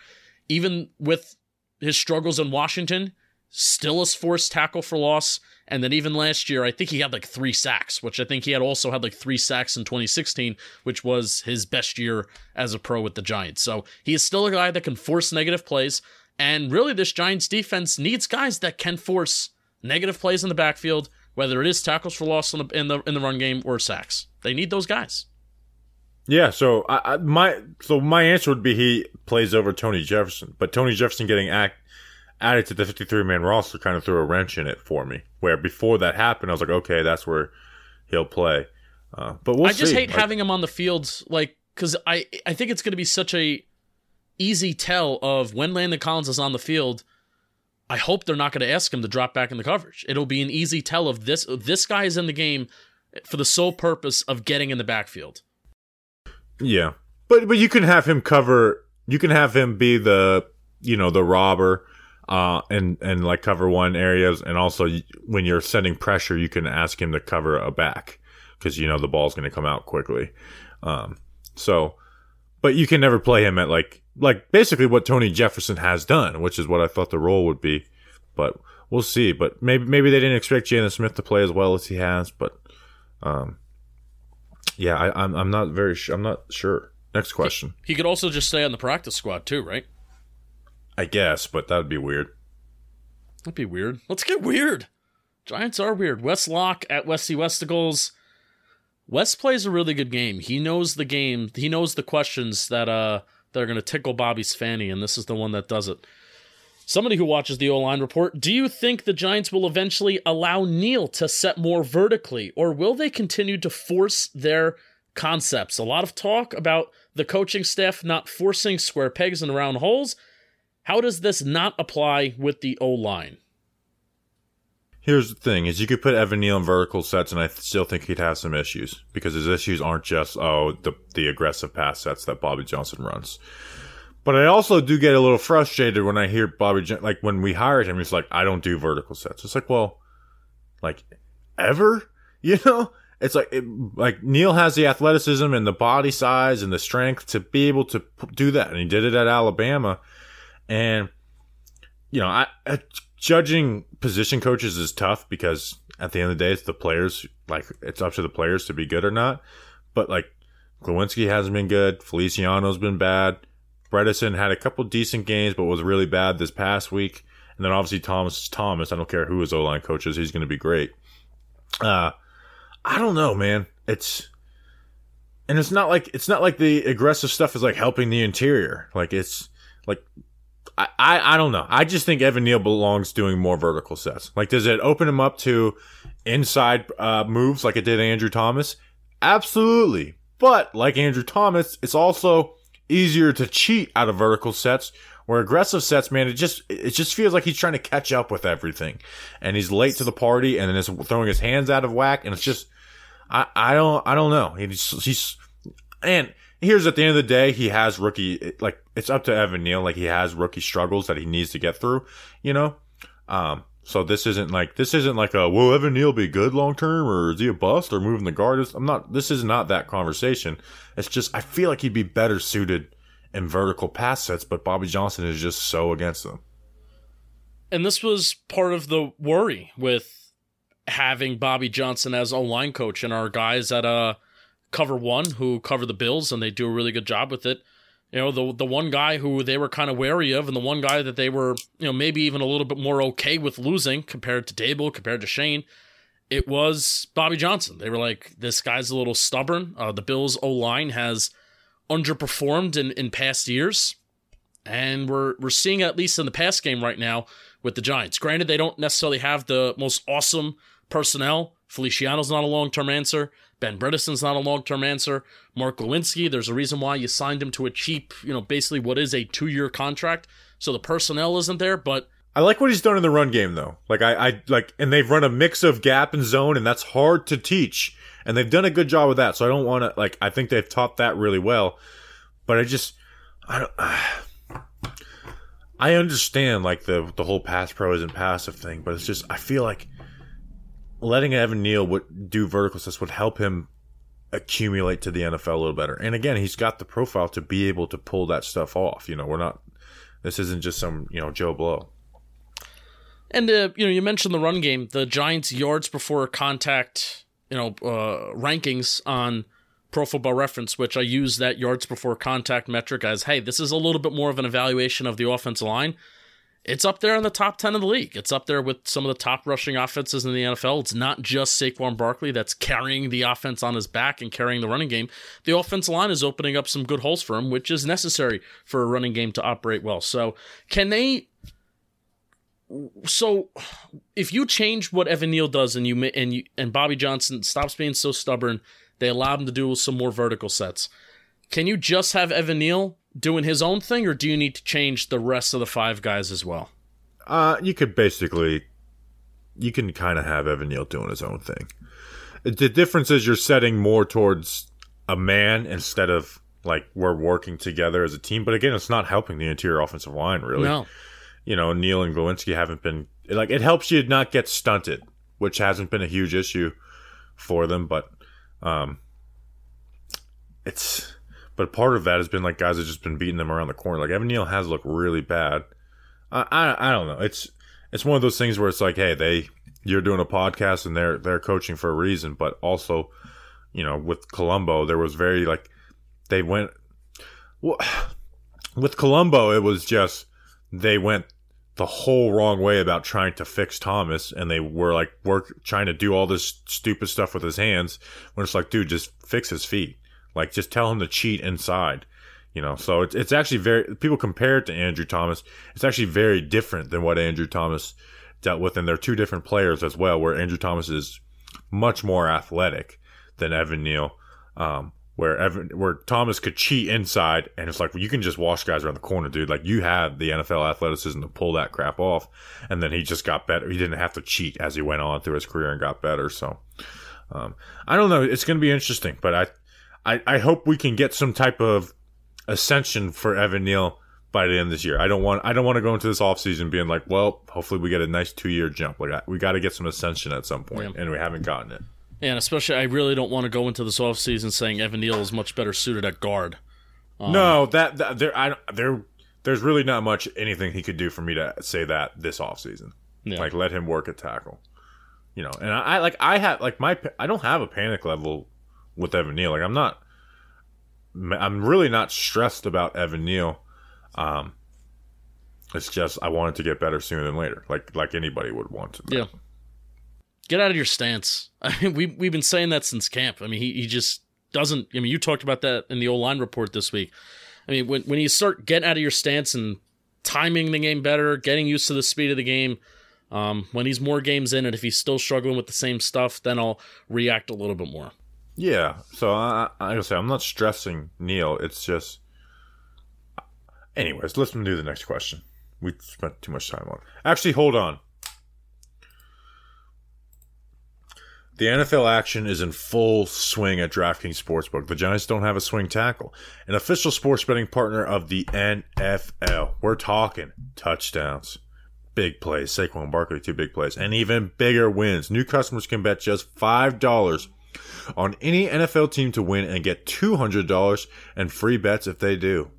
Even with his struggles in Washington, still a forced tackle for loss. And then even last year, I think he had like three sacks, which I think he had also had like three sacks in 2016, which was his best year as a pro with the Giants. So he is still a guy that can force negative plays. And really, this Giants defense needs guys that can force negative plays in the backfield, whether it is tackles for loss in the in the, in the run game or sacks. They need those guys. Yeah, so I, I, my so my answer would be he plays over Tony Jefferson, but Tony Jefferson getting act, added to the 53 man roster kind of threw a wrench in it for me. Where before that happened, I was like, okay, that's where he'll play. Uh, but we'll I just see. hate Like, having him on the fields, like because I I think it's going to be such a easy tell of when Landon Collins is on the field. I hope they're not going to ask him to drop back in the coverage. It'll be an easy tell of this this guy is in the game for the sole purpose of getting in the backfield. Yeah, but but you can have him cover. You can have him be the you know the robber, uh, and and like cover one areas, and also when you're sending pressure, you can ask him to cover a back because you know the ball's going to come out quickly. Um, so, but you can never play him at like like basically what Tony Jefferson has done, which is what I thought the role would be. But we'll see. But maybe maybe they didn't expect Jaylon Smith to play as well as he has. But um, yeah, I, I'm I'm not very sure. I'm not sure. Next question, He could also just stay on the practice squad too, right? I guess, but that would be weird. That'd be weird. Let's get weird. Giants are weird. Wes Locke at Westy Westicles. Wes plays a really good game. He knows the game. He knows the questions that uh that are going to tickle Bobby's fanny, and this is the one that does it. Somebody who watches the O line report, do you think the Giants will eventually allow Neal to set more vertically, or will they continue to force their concepts? A lot of talk about the coaching staff not forcing square pegs in round holes. How does this not apply with the O line? Here's the thing: is you could put Evan Neal in vertical sets, and I still think he'd have some issues because his issues aren't just oh the the aggressive pass sets that Bobby Johnson runs. But I also do get a little frustrated when I hear Bobby Jon- like when we hired him, he's like, I don't do vertical sets. It's like, well, like ever, you know? It's like it, like Neal has the athleticism and the body size and the strength to be able to p- do that, and he did it at Alabama. And you know, I, I judging position coaches is tough because at the end of the day, it's the players. Like it's up to the players to be good or not. But like Glowinski hasn't been good. Feliciano's been bad. Bredeson had a couple decent games, but was really bad this past week. And then obviously Thomas Thomas. I don't care who his O line coach is. He's going to be great. Uh, I don't know, man. It's and it's not like it's not like the aggressive stuff is like helping the interior. Like it's like I, I, I don't know. I just think Evan Neal belongs doing more vertical sets. Like, does it open him up to inside uh, moves like it did Andrew Thomas? Absolutely. But like Andrew Thomas, it's also easier to cheat out of vertical sets. Where aggressive sets, man, it just it just feels like he's trying to catch up with everything, and he's late to the party, and then is throwing his hands out of whack, and it's just I I don't I don't know. He's he's and here's at the end of the day, he has rookie like it's up to Evan Neal. Like he has rookie struggles that he needs to get through, you know. Um, so this isn't like this isn't like a will Evan Neal be good long term or is he a bust or moving the guard? I'm not. This is not that conversation. It's just I feel like he'd be better suited in vertical pass sets, but Bobby Johnson is just so against them. And this was part of the worry with having Bobby Johnson as O line coach and our guys at uh cover one who cover the Bills and they do a really good job with it. You know, the the one guy who they were kind of wary of and the one guy that they were, you know, maybe even a little bit more okay with losing compared to Daboll, compared to Shane, it was Bobby Johnson. They were like, this guy's a little stubborn. Uh, the Bills O line has underperformed in, in past years. And we're we're seeing at least in the past game right now with the Giants. Granted, they don't necessarily have the most awesome personnel. Feliciano's not a long term answer. Ben Bredeson's not a long term answer. Mark Glowinski, there's a reason why you signed him to a cheap, you know, basically what is a two year contract. So the personnel isn't there, but I like what he's done in the run game though. Like I, I like, and they've run a mix of gap and zone, and that's hard to teach. And they've done a good job with that. So I don't want to like. I think they've taught that really well. But I just, I don't. I understand like the the whole pass pro isn't passive thing, but it's just I feel like letting Evan Neal would do vertical sets would help him accumulate to the NFL a little better. And again, he's got the profile to be able to pull that stuff off. You know, we're not. This isn't just some you know Joe Blow. And uh, you know, you mentioned the run game, the Giants' yards before contact, you know, uh, rankings on Pro Football Reference, which I use that yards before contact metric as, hey, this is a little bit more of an evaluation of the offensive line. It's up there in the top 10 of the league. It's up there with some of the top rushing offenses in the NFL. It's not just Saquon Barkley that's carrying the offense on his back and carrying the running game. The offensive line is opening up some good holes for him, which is necessary for a running game to operate well. So, can they so if you change what Evan Neal does and you and you and Bobby Johnson stops being so stubborn, they allow him to do some more vertical sets. Can you just have Evan Neal doing his own thing, or do you need to change the rest of the five guys as well? Uh, you could basically, you can kind of have Evan Neal doing his own thing. The difference is you're setting more towards a man instead of like we're working together as a team. But again, it's not helping the interior offensive line really. No, You know, Neal and Glowinski haven't been like it helps you not get stunted, which hasn't been a huge issue for them. But um, it's but part of that has been like guys have just been beating them around the corner. Like Evan Neal has looked really bad. I, I I don't know. It's it's one of those things where it's like, hey, they you're doing a podcast and they're they're coaching for a reason, but also, you know, with Colombo, there was very like they went well, with Colombo, it was just they went the whole wrong way about trying to fix Thomas, and they were like work trying to do all this stupid stuff with his hands. When it's like, dude, just fix his feet. Like, just tell him to cheat inside. You know, so it's it's actually very people compare it to Andrew Thomas. It's actually very different than what Andrew Thomas dealt with, and they're two different players as well. Where Andrew Thomas is much more athletic than Evan Neal. Um, where Evan, where Thomas could cheat inside, and it's like well, you can just wash guys around the corner, dude. Like you have the NFL athleticism to pull that crap off, and then he just got better. He didn't have to cheat as he went on through his career and got better. So, um, I don't know. It's going to be interesting, but I, I, I hope we can get some type of ascension for Evan Neal by the end of this year. I don't want I don't want to go into this offseason being like, well, hopefully we get a nice two year jump. Like we got to get some ascension at some point, Yeah. and we haven't gotten it. and especially I really don't want to go into this offseason saying Evan Neal is much better suited at guard. Um, no, that, that there I there there's really not much anything he could do for me to say that this offseason. Yeah. Like let him work at tackle. You know, and I, I like I have like my I don't have a panic level with Evan Neal. Like I'm not I'm really not stressed about Evan Neal. Um it's just I wanted to get better sooner than later. Like like anybody would want to. Yeah. Get out of your stance. I mean, we we've been saying that since camp. I mean, he, he just doesn't. I mean, you talked about that in the O line report this week. I mean, when when you start getting out of your stance and timing the game better, getting used to the speed of the game, um, when he's more games in, and if he's still struggling with the same stuff, then I'll react a little bit more. Yeah. So I, like I say I'm not stressing Neal. It's just. Anyways, let's do the next question. We spent too much time on. Actually, hold on. The NFL action is in full swing at DraftKings Sportsbook. The Giants don't have a swing tackle. An official sports betting partner of the NFL. We're talking touchdowns, big plays, Saquon Barkley, two big plays, and even bigger wins. New customers can bet just $5 on any NFL team to win and get $200 and free bets if they do.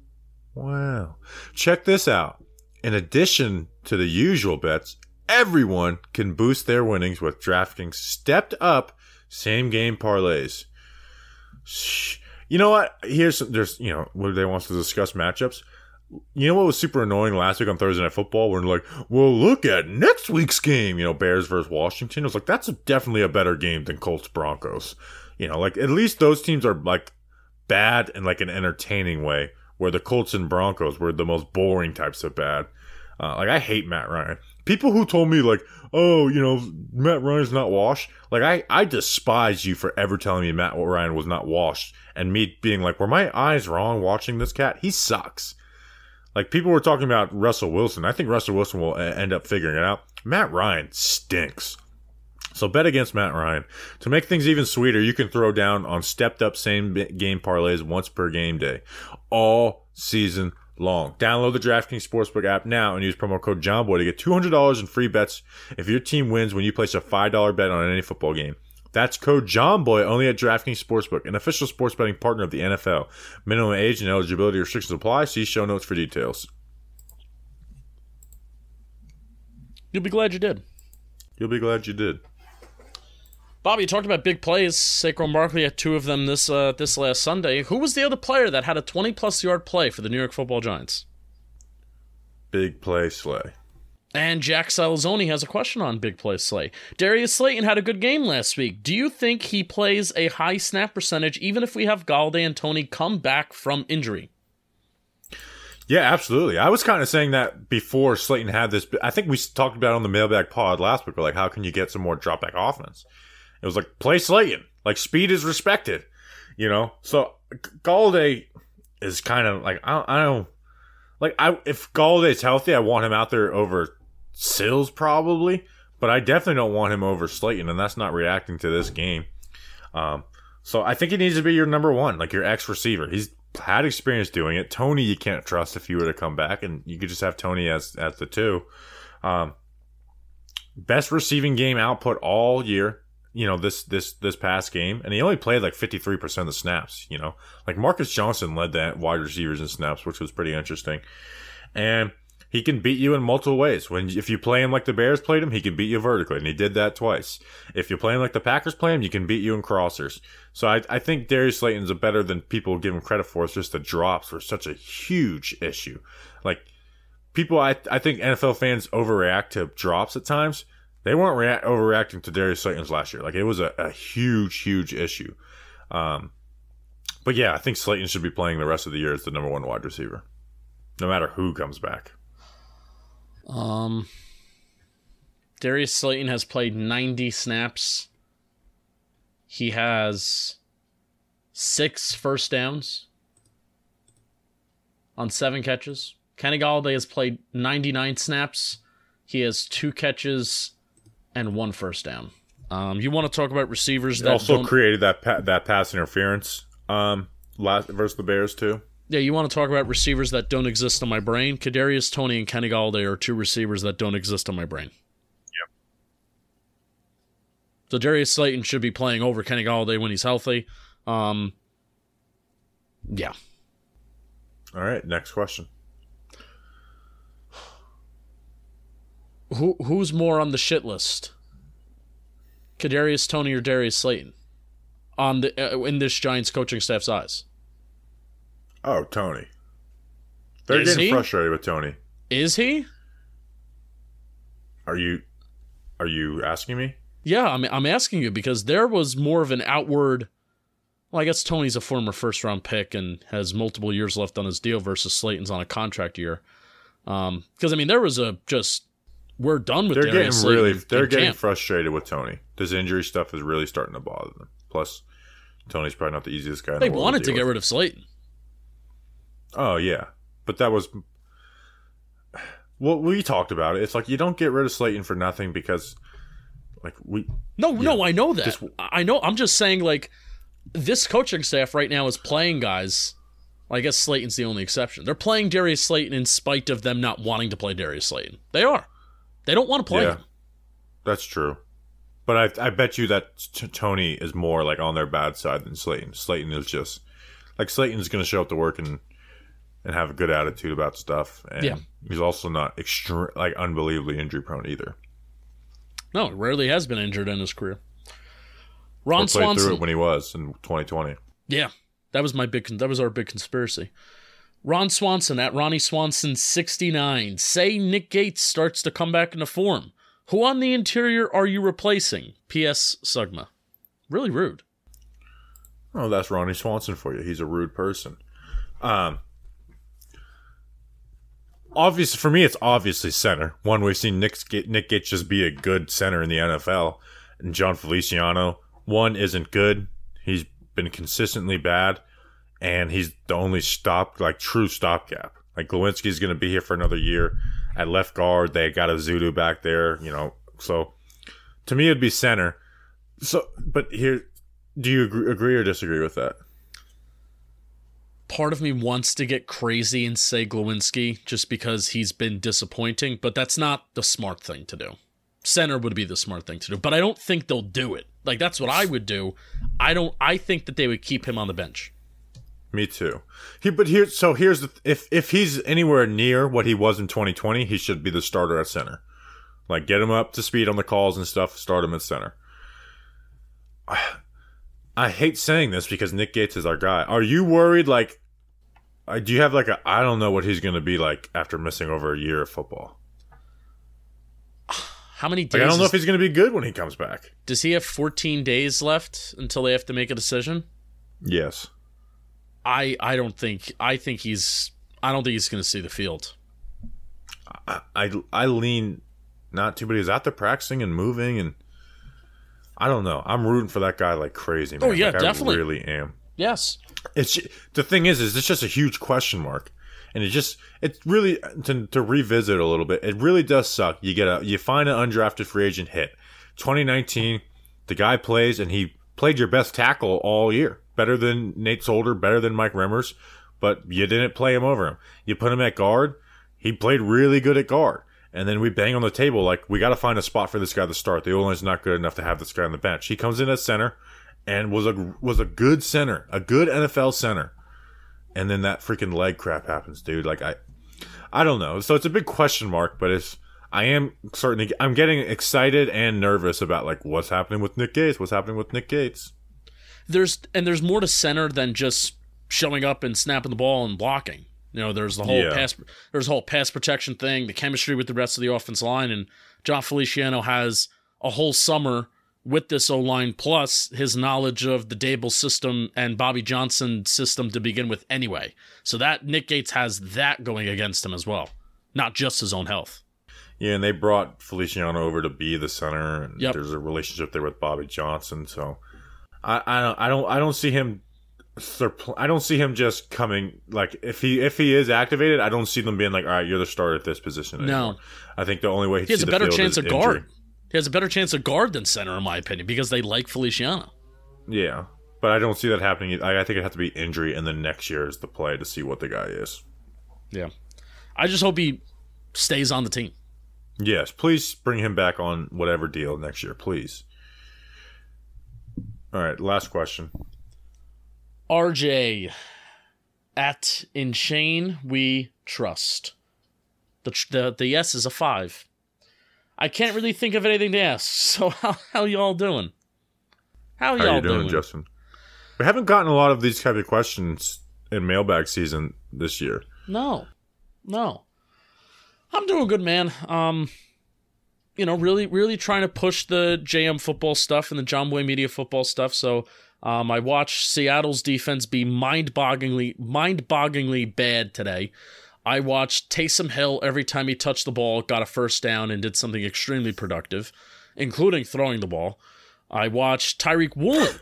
Wow. Check this out. In addition to the usual bets, everyone can boost their winnings with DraftKings stepped up same game parlays. You know what? Here's there's you know what they want to discuss matchups. You know what was super annoying last week on Thursday Night Football? When like, well, look at next week's game. You know, Bears versus Washington. It was like that's definitely a better game than Colts Broncos. You know, like at least those teams are like bad in like an entertaining way, where the Colts and Broncos were the most boring types of bad. Uh, like I hate Matt Ryan. People who told me like, oh, you know, Matt Ryan's not washed. Like I, I despise you for ever telling me Matt Ryan was not washed, and me being like, were my eyes wrong watching this cat? He sucks. Like people were talking about Russell Wilson. I think Russell Wilson will end up figuring it out. Matt Ryan stinks. So bet against Matt Ryan. To make things even sweeter, you can throw down on stepped up same game parlays once per game day, all season long. Download the DraftKings Sportsbook app now and use promo code JOMBOY to get $200 in free bets if your team wins when you place a $5 bet on any football game. That's code JOMBOY only at DraftKings Sportsbook, an official sports betting partner of the NFL. Minimum age and eligibility restrictions apply. See show notes for details. You'll be glad you did. You'll be glad you did. Bobby, you talked about big plays. Saquon Barkley had two of them this uh, this last Sunday. Who was the other player that had a 20 plus yard play for the New York Football Giants? Big play, Slay. And Jack Salzoni has a question on Big Play Slay. Darius Slayton had a good game last week. Do you think he plays a high snap percentage even if we have Golladay and Toney come back from injury? Yeah, absolutely. I was kind of saying that before Slayton had this. I think we talked about on the mailbag pod last week. We're like, how can you get some more drop back offense? It was like play Slayton. Like speed is respected, you know. So Golladay is kind of like I don't, I don't like I if Golladay's healthy, I want him out there over Sills probably, but I definitely don't want him over Slayton, and that's not reacting to this game. Um, so I think he needs to be your number one, like your ex receiver. He's had experience doing it. Toney, you can't trust if you were to come back, and you could just have Toney as as the two. Um, best receiving game output all year. You know this this this past game, and he only played like fifty three percent of the snaps. You know, like Marcus Johnson led that wide receivers in snaps, which was pretty interesting. And he can beat you in multiple ways. When if you play him like the Bears played him, he can beat you vertically, and he did that twice. If you play him like the Packers play him, you can beat you in crossers. So I, I think Darius Slayton's a better than people give him credit for. It's just the drops were such a huge issue. Like people, I I think NFL fans overreact to drops at times. They weren't rea- overreacting to Darius Slayton's last year. Like it was a, a huge, huge issue. Um, but yeah, I think Slayton should be playing the rest of the year as the number one wide receiver, no matter who comes back. Um, Darius Slayton has played 90 snaps. He has six first downs on seven catches. Kenny Golladay has played 99 snaps. He has two catches and one first down. Um, you want to talk about receivers that also don't- created that pa- that pass interference um last versus the Bears too. Yeah, you want to talk about receivers that don't exist in my brain? Kadarius Toney and Kenny Golladay are two receivers that don't exist in my brain. Yep. So Darius Slayton should be playing over Kenny Golladay when he's healthy. Um, yeah. All right, next question. Who who's more on the shit list? Kadarius Toney or Darius Slayton? On the uh, in this Giants coaching staff's eyes, Oh, Toney. They're Is getting he? frustrated with Toney. is he? Are you are you asking me? Yeah, I'm I'm asking you because there was more of an outward. Well, I guess Toney's a former first round pick and has multiple years left on his deal versus Slayton's on a contract year. Um, because I mean there was a just we're done with. They're Darius getting really they're getting camp. frustrated with Toney. This injury stuff is really starting to bother them. Plus, Toney's probably not the easiest guy. They the wanted to deal get with. rid of Slayton. Oh yeah, but that was what we talked about it. It's like you don't get rid of Slayton for nothing because like we No, no, I know that. I know. I'm just saying, like, this coaching staff right now is playing guys. Well, I guess Slayton's the only exception. They're playing Darius Slayton in spite of them not wanting to play Darius Slayton. They are. They don't want to play Yeah. him. That's true. But I, I bet you that t- Toney is more like on their bad side than Slayton. Slayton is just like Slayton's going to show up to work and and have a good attitude about stuff. And Yeah. he's also not extreme like unbelievably injury prone either. No, rarely has been injured in his career. Ron Or played through it when he was in 2020. Yeah, that was my big. That was our big conspiracy. Ron Swanson at Ronnie Swanson sixty nine. Say Nick Gates starts to come back into form. Who on the interior are you replacing? P.S. Sugma. Really rude. Oh, that's Ronnie Swanson for you. He's a rude person. Um, obvious for me, it's obviously center. One, we've seen Nick Nick just be a good center in the NFL, and Jon Feliciano. One isn't good. He's been consistently bad, and he's the only stop like true stopgap. Like Glowinski's going to be here for another year. At left guard, they got Ezeudu back there. You know, so to me, it'd be center. So, but here, do you agree, agree or disagree with that? Part of me wants to get crazy and say Glowinski just because he's been disappointing, but that's not the smart thing to do. Center would be the smart thing to do, but I don't think they'll do it. Like that's what I would do. I don't. I think that they would keep him on the bench. Me too. He, but here, so here's the if if he's anywhere near what he was in 2020, he should be the starter at center. Like get him up to speed on the calls and stuff. Start him at center. I hate saying this because Nick Gates is our guy. Are you worried? Like, uh, do you have like a I don't know what he's going to be like after missing over a year of football? How many days? Like, I don't know is- if he's going to be good when he comes back. does he have 14 days left until they have to make a decision? Yes. I I don't think I think he's I don't think he's going to see the field. I, I I lean not too, but he's out there practicing and moving, and I don't know. I'm rooting for that guy like crazy. Oh, man. Oh, yeah, Like, definitely. I really am. Yes. It's the thing is, is it's just a huge question mark, and it just it's really to, to revisit a little bit. It really does suck. You get a you find an undrafted free agent hit, 2019. The guy plays and he played your best tackle all year, better than Nate Solder, better than Mike Remmers, but you didn't play him over him. You put him at guard. He played really good at guard. And then we bang on the table like we got to find a spot for this guy to start. The O line's not good enough to have this guy on the bench. He comes in at center and was a was a good center, a good NFL center. And then that freaking leg crap happens, dude. Like I I don't know. So it's a big question mark, but it's I am certainly I'm getting excited and nervous about like what's happening with Nick Gates, what's happening with Nick Gates. There's and there's more to center than just showing up and snapping the ball and blocking. You know, there's the whole Yeah. pass there's the whole pass protection thing, the chemistry with the rest of the offense line, and Jon Feliciano has a whole summer with this O line plus his knowledge of the Daboll system and Bobby Johnson system to begin with anyway. So that Nick Gates has that going against him as well. Not just his own health. Yeah, and they brought Feliciano over to be the center, and Yep. there's a relationship there with Bobby Johnson. So I, I don't I don't I don't see him. Surpl- I don't see him just coming like if he if he is activated, I don't see them being like, all right, you're the starter at this position. No. I think the only way he'd has see a the better chance of injury. guard. He has a better chance of guard than center, in my opinion, because they like Feliciano. Yeah, but I don't see that happening. I, I think it has to be injury, and then next year is the play to see what the guy is. Yeah. I just hope he stays on the team. Yes, please bring him back on whatever deal next year, please. All right, last question. RJ at in Shane we trust. The the the yes is a five. I can't really think of anything to ask. So how how y'all doing? How, How y'all you doing, Justin? We haven't gotten a lot of these type of questions in mailbag season this year. No, no. I'm doing good, man. Um, you know, really, really trying to push the JM football stuff and the Jomboy Media football stuff. So, um, I watched Seattle's defense be mind-bogglingly, mind-bogglingly bad today. I watched Taysom Hill every time he touched the ball, got a first down, and did something extremely productive, including throwing the ball. I watched Tariq Woolen.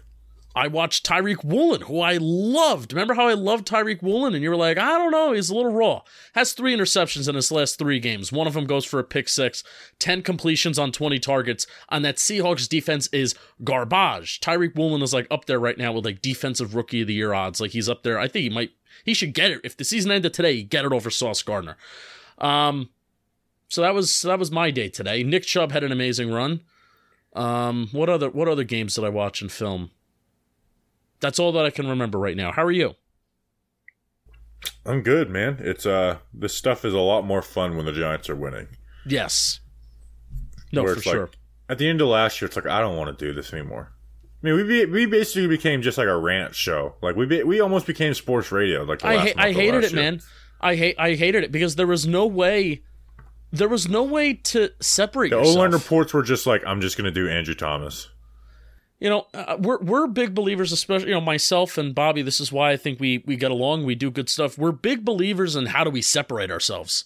I watched Tariq Woolen, who I loved. Remember how I loved Tariq Woolen? And you were like, I don't know, he's a little raw. Has three interceptions in his last three games. One of them goes for a pick six, 10 completions on 20 targets. And that Seahawks defense is garbage. Tariq Woolen is like up there right now with like defensive rookie of the year odds. Like he's up there. I think he might, he should get it. If the season ended today, he'd get it over Sauce Gardner. Um, so that was so that was my day today. Nick Chubb had an amazing run. Um, what other what other games did I watch and film? That's all that I can remember right now. How are you? I'm good, man. It's uh, this stuff is a lot more fun when the Giants are winning. Yes. No, Where for it's like- sure. At the end of last year, it's like I don't want to do this anymore. I mean, we be, we basically became just like a rant show. Like we be, we almost became sports radio. Like I ha- I hated it, year. man. I hate I hated it because there was no way there was no way to separate The O line reports were just like, I'm just going to do Andrew Thomas. You know, uh, we're we're big believers, especially you know myself and Bobby. This is why I think we we get along. We do good stuff. We're big believers in how do we separate ourselves.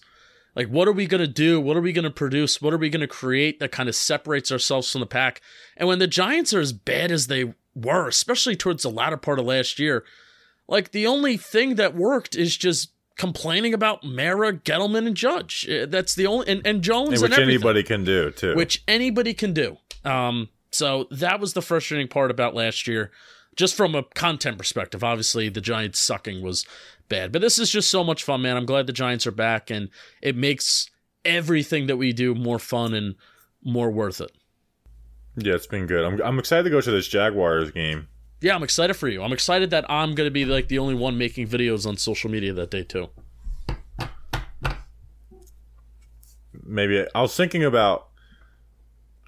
Like, what are we gonna do? What are we gonna produce? What are we gonna create that kind of separates ourselves from the pack? And when the Giants are as bad as they were, especially towards the latter part of last year, like the only thing that worked is just complaining about Mara, Gettleman, and Judge. Uh, That's the only and, and Jones And and, which everything anybody can do too. which anybody can do. Um, so that was the frustrating part about last year, just from a content perspective. Obviously, the Giants sucking was bad, but this is just so much fun, man. I'm glad the Giants are back, and it makes everything that we do more fun and more worth it. yeah, it's been good. I'm I'm excited to go to this Jaguars game. Yeah, I'm excited for you. I'm excited that I'm going to be like the only one making videos on social media that day too. Maybe I was thinking about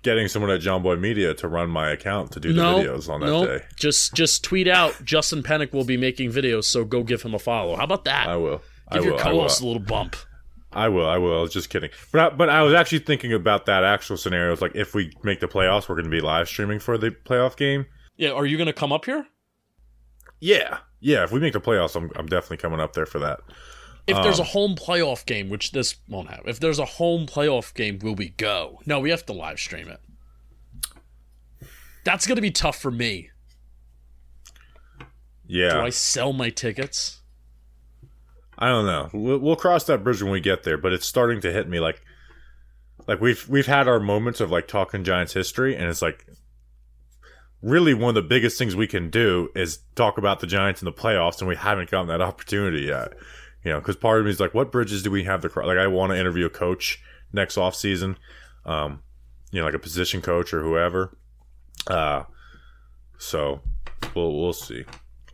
getting someone at Jomboy Media to run my account to do the no, videos on that no, day. just just tweet out Justin Penik will be making videos, so go give him a follow. How about that? I will. I give will. your I will. co-host a little bump. I will. I will. I was just kidding. But I, but I was actually thinking about that actual scenario. It's like if we make the playoffs, we're going to be live streaming for the playoff game. Yeah, are you going to come up here? Yeah, yeah. If we make the playoffs, I'm I'm definitely coming up there for that. If there's a um, home playoff game, which this won't have, if there's a home playoff game, will we go? No, we have to live stream it. That's going to be tough for me. Yeah. Do I sell my tickets? I don't know. We'll, we'll cross that bridge when we get there, but it's starting to hit me like like we've we've had our moments of like talking Giants history, and it's like really one of the biggest things we can do is talk about the Giants in the playoffs, and we haven't gotten that opportunity yet. You know, because part of me is like, what bridges do we have to cross? Like, I want to interview a coach next off season, um, you know, like a position coach or whoever. Uh, so we'll we'll see.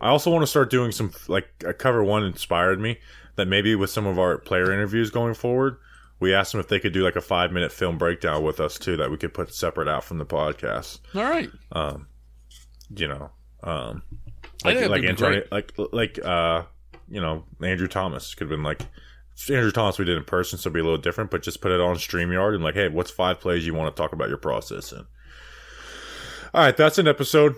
I also want to start doing some like a cover one inspired me that maybe with some of our player interviews going forward, we asked them if they could do like a five minute film breakdown with us too that we could put separate out from the podcast. All right. Um, you know, um, like like Antonio, like like uh, you know, Andrew Thomas could have been like Andrew Thomas we did in person, so it'd be a little different, but just put it on StreamYard and like, hey, what's five plays you want to talk about your process in? All right, that's an episode.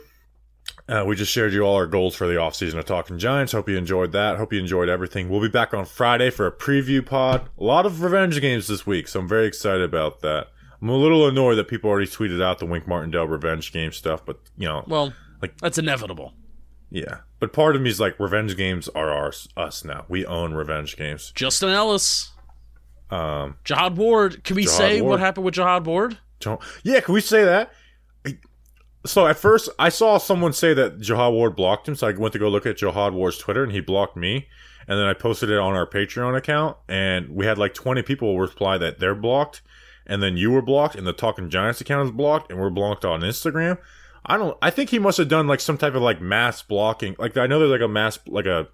Uh, we just shared you all our goals for the offseason of Talking Giants. Hope you enjoyed that. Hope you enjoyed everything. We'll be back on Friday for a preview pod. A lot of revenge games this week, so I'm very excited about that. I'm a little annoyed that people already tweeted out the Wink Martindale revenge game stuff, but you know, Well, Like- that's inevitable. Yeah. But part of me is like, revenge games are ours, us now. We own revenge games. Justin Ellis, Um, Jihad Ward. Can we Jihad say Ward. what happened with Jihad Ward? don't, yeah, can we say that? So at first, I saw someone say that Jihad Ward blocked him, so I went to go look at Jihad Ward's Twitter, and he blocked me. And then I posted it on our Patreon account, and we had like 20 people reply that they're blocked, and then you were blocked, and the Talking Giants account is blocked, and we're blocked on Instagram. I don't. I think he must have done like some type of like mass blocking. Like I know there's like a mass, like a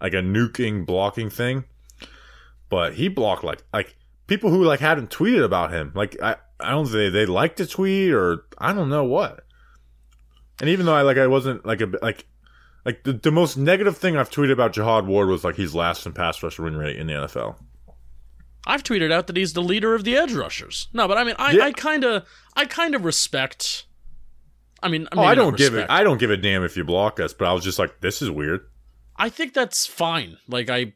like a nuking blocking thing, but he blocked like like people who like hadn't tweeted about him. Like I I don't think they they liked the tweet or I don't know what. And even though I like I wasn't like a like like the, the most negative thing I've tweeted about Jihad Ward was like he's last in pass rush win rate in the NFL. I've tweeted out that he's the leader of the edge rushers. No, but I mean, I. I kind of, I kind of respect. I mean, Oh, I don't give it. I don't give a damn if you block us, but I was just like, this is weird. I think that's fine. Like I,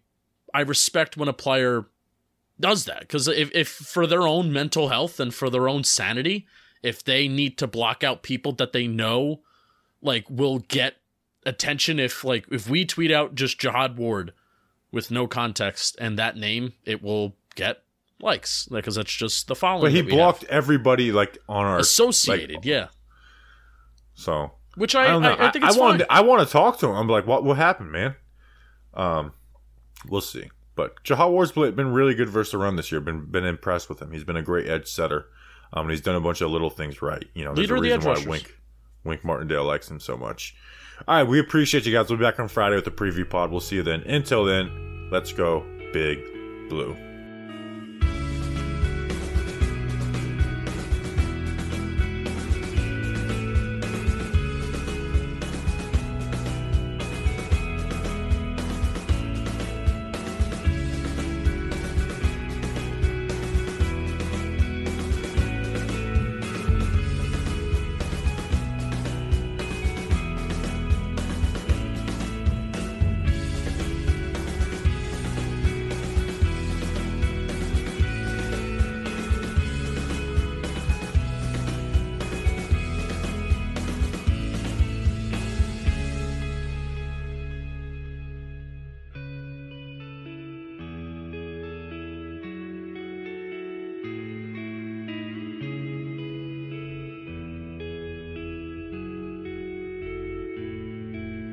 I respect when a player does that because if, if for their own mental health and for their own sanity, if they need to block out people that they know, like will get attention. If like if we tweet out just Jihad Ward with no context and that name, it will get likes because that's just the following. But he we have. blocked everybody like on our associated, like, yeah. So Which I, I don't know. I, I think it's want fine. I want to talk to him. I'm like, what what happened, man? Um, we'll see. But Jihad Ward's been really good versus the run this year. Been been impressed with him. He's been a great edge setter. Um, and he's done a bunch of little things right. You know, there's Leader a reason why. Wink Wink Martindale likes him so much. All right, we appreciate you guys. We'll be back on Friday with the preview pod. We'll see you then. Until then, let's go big blue.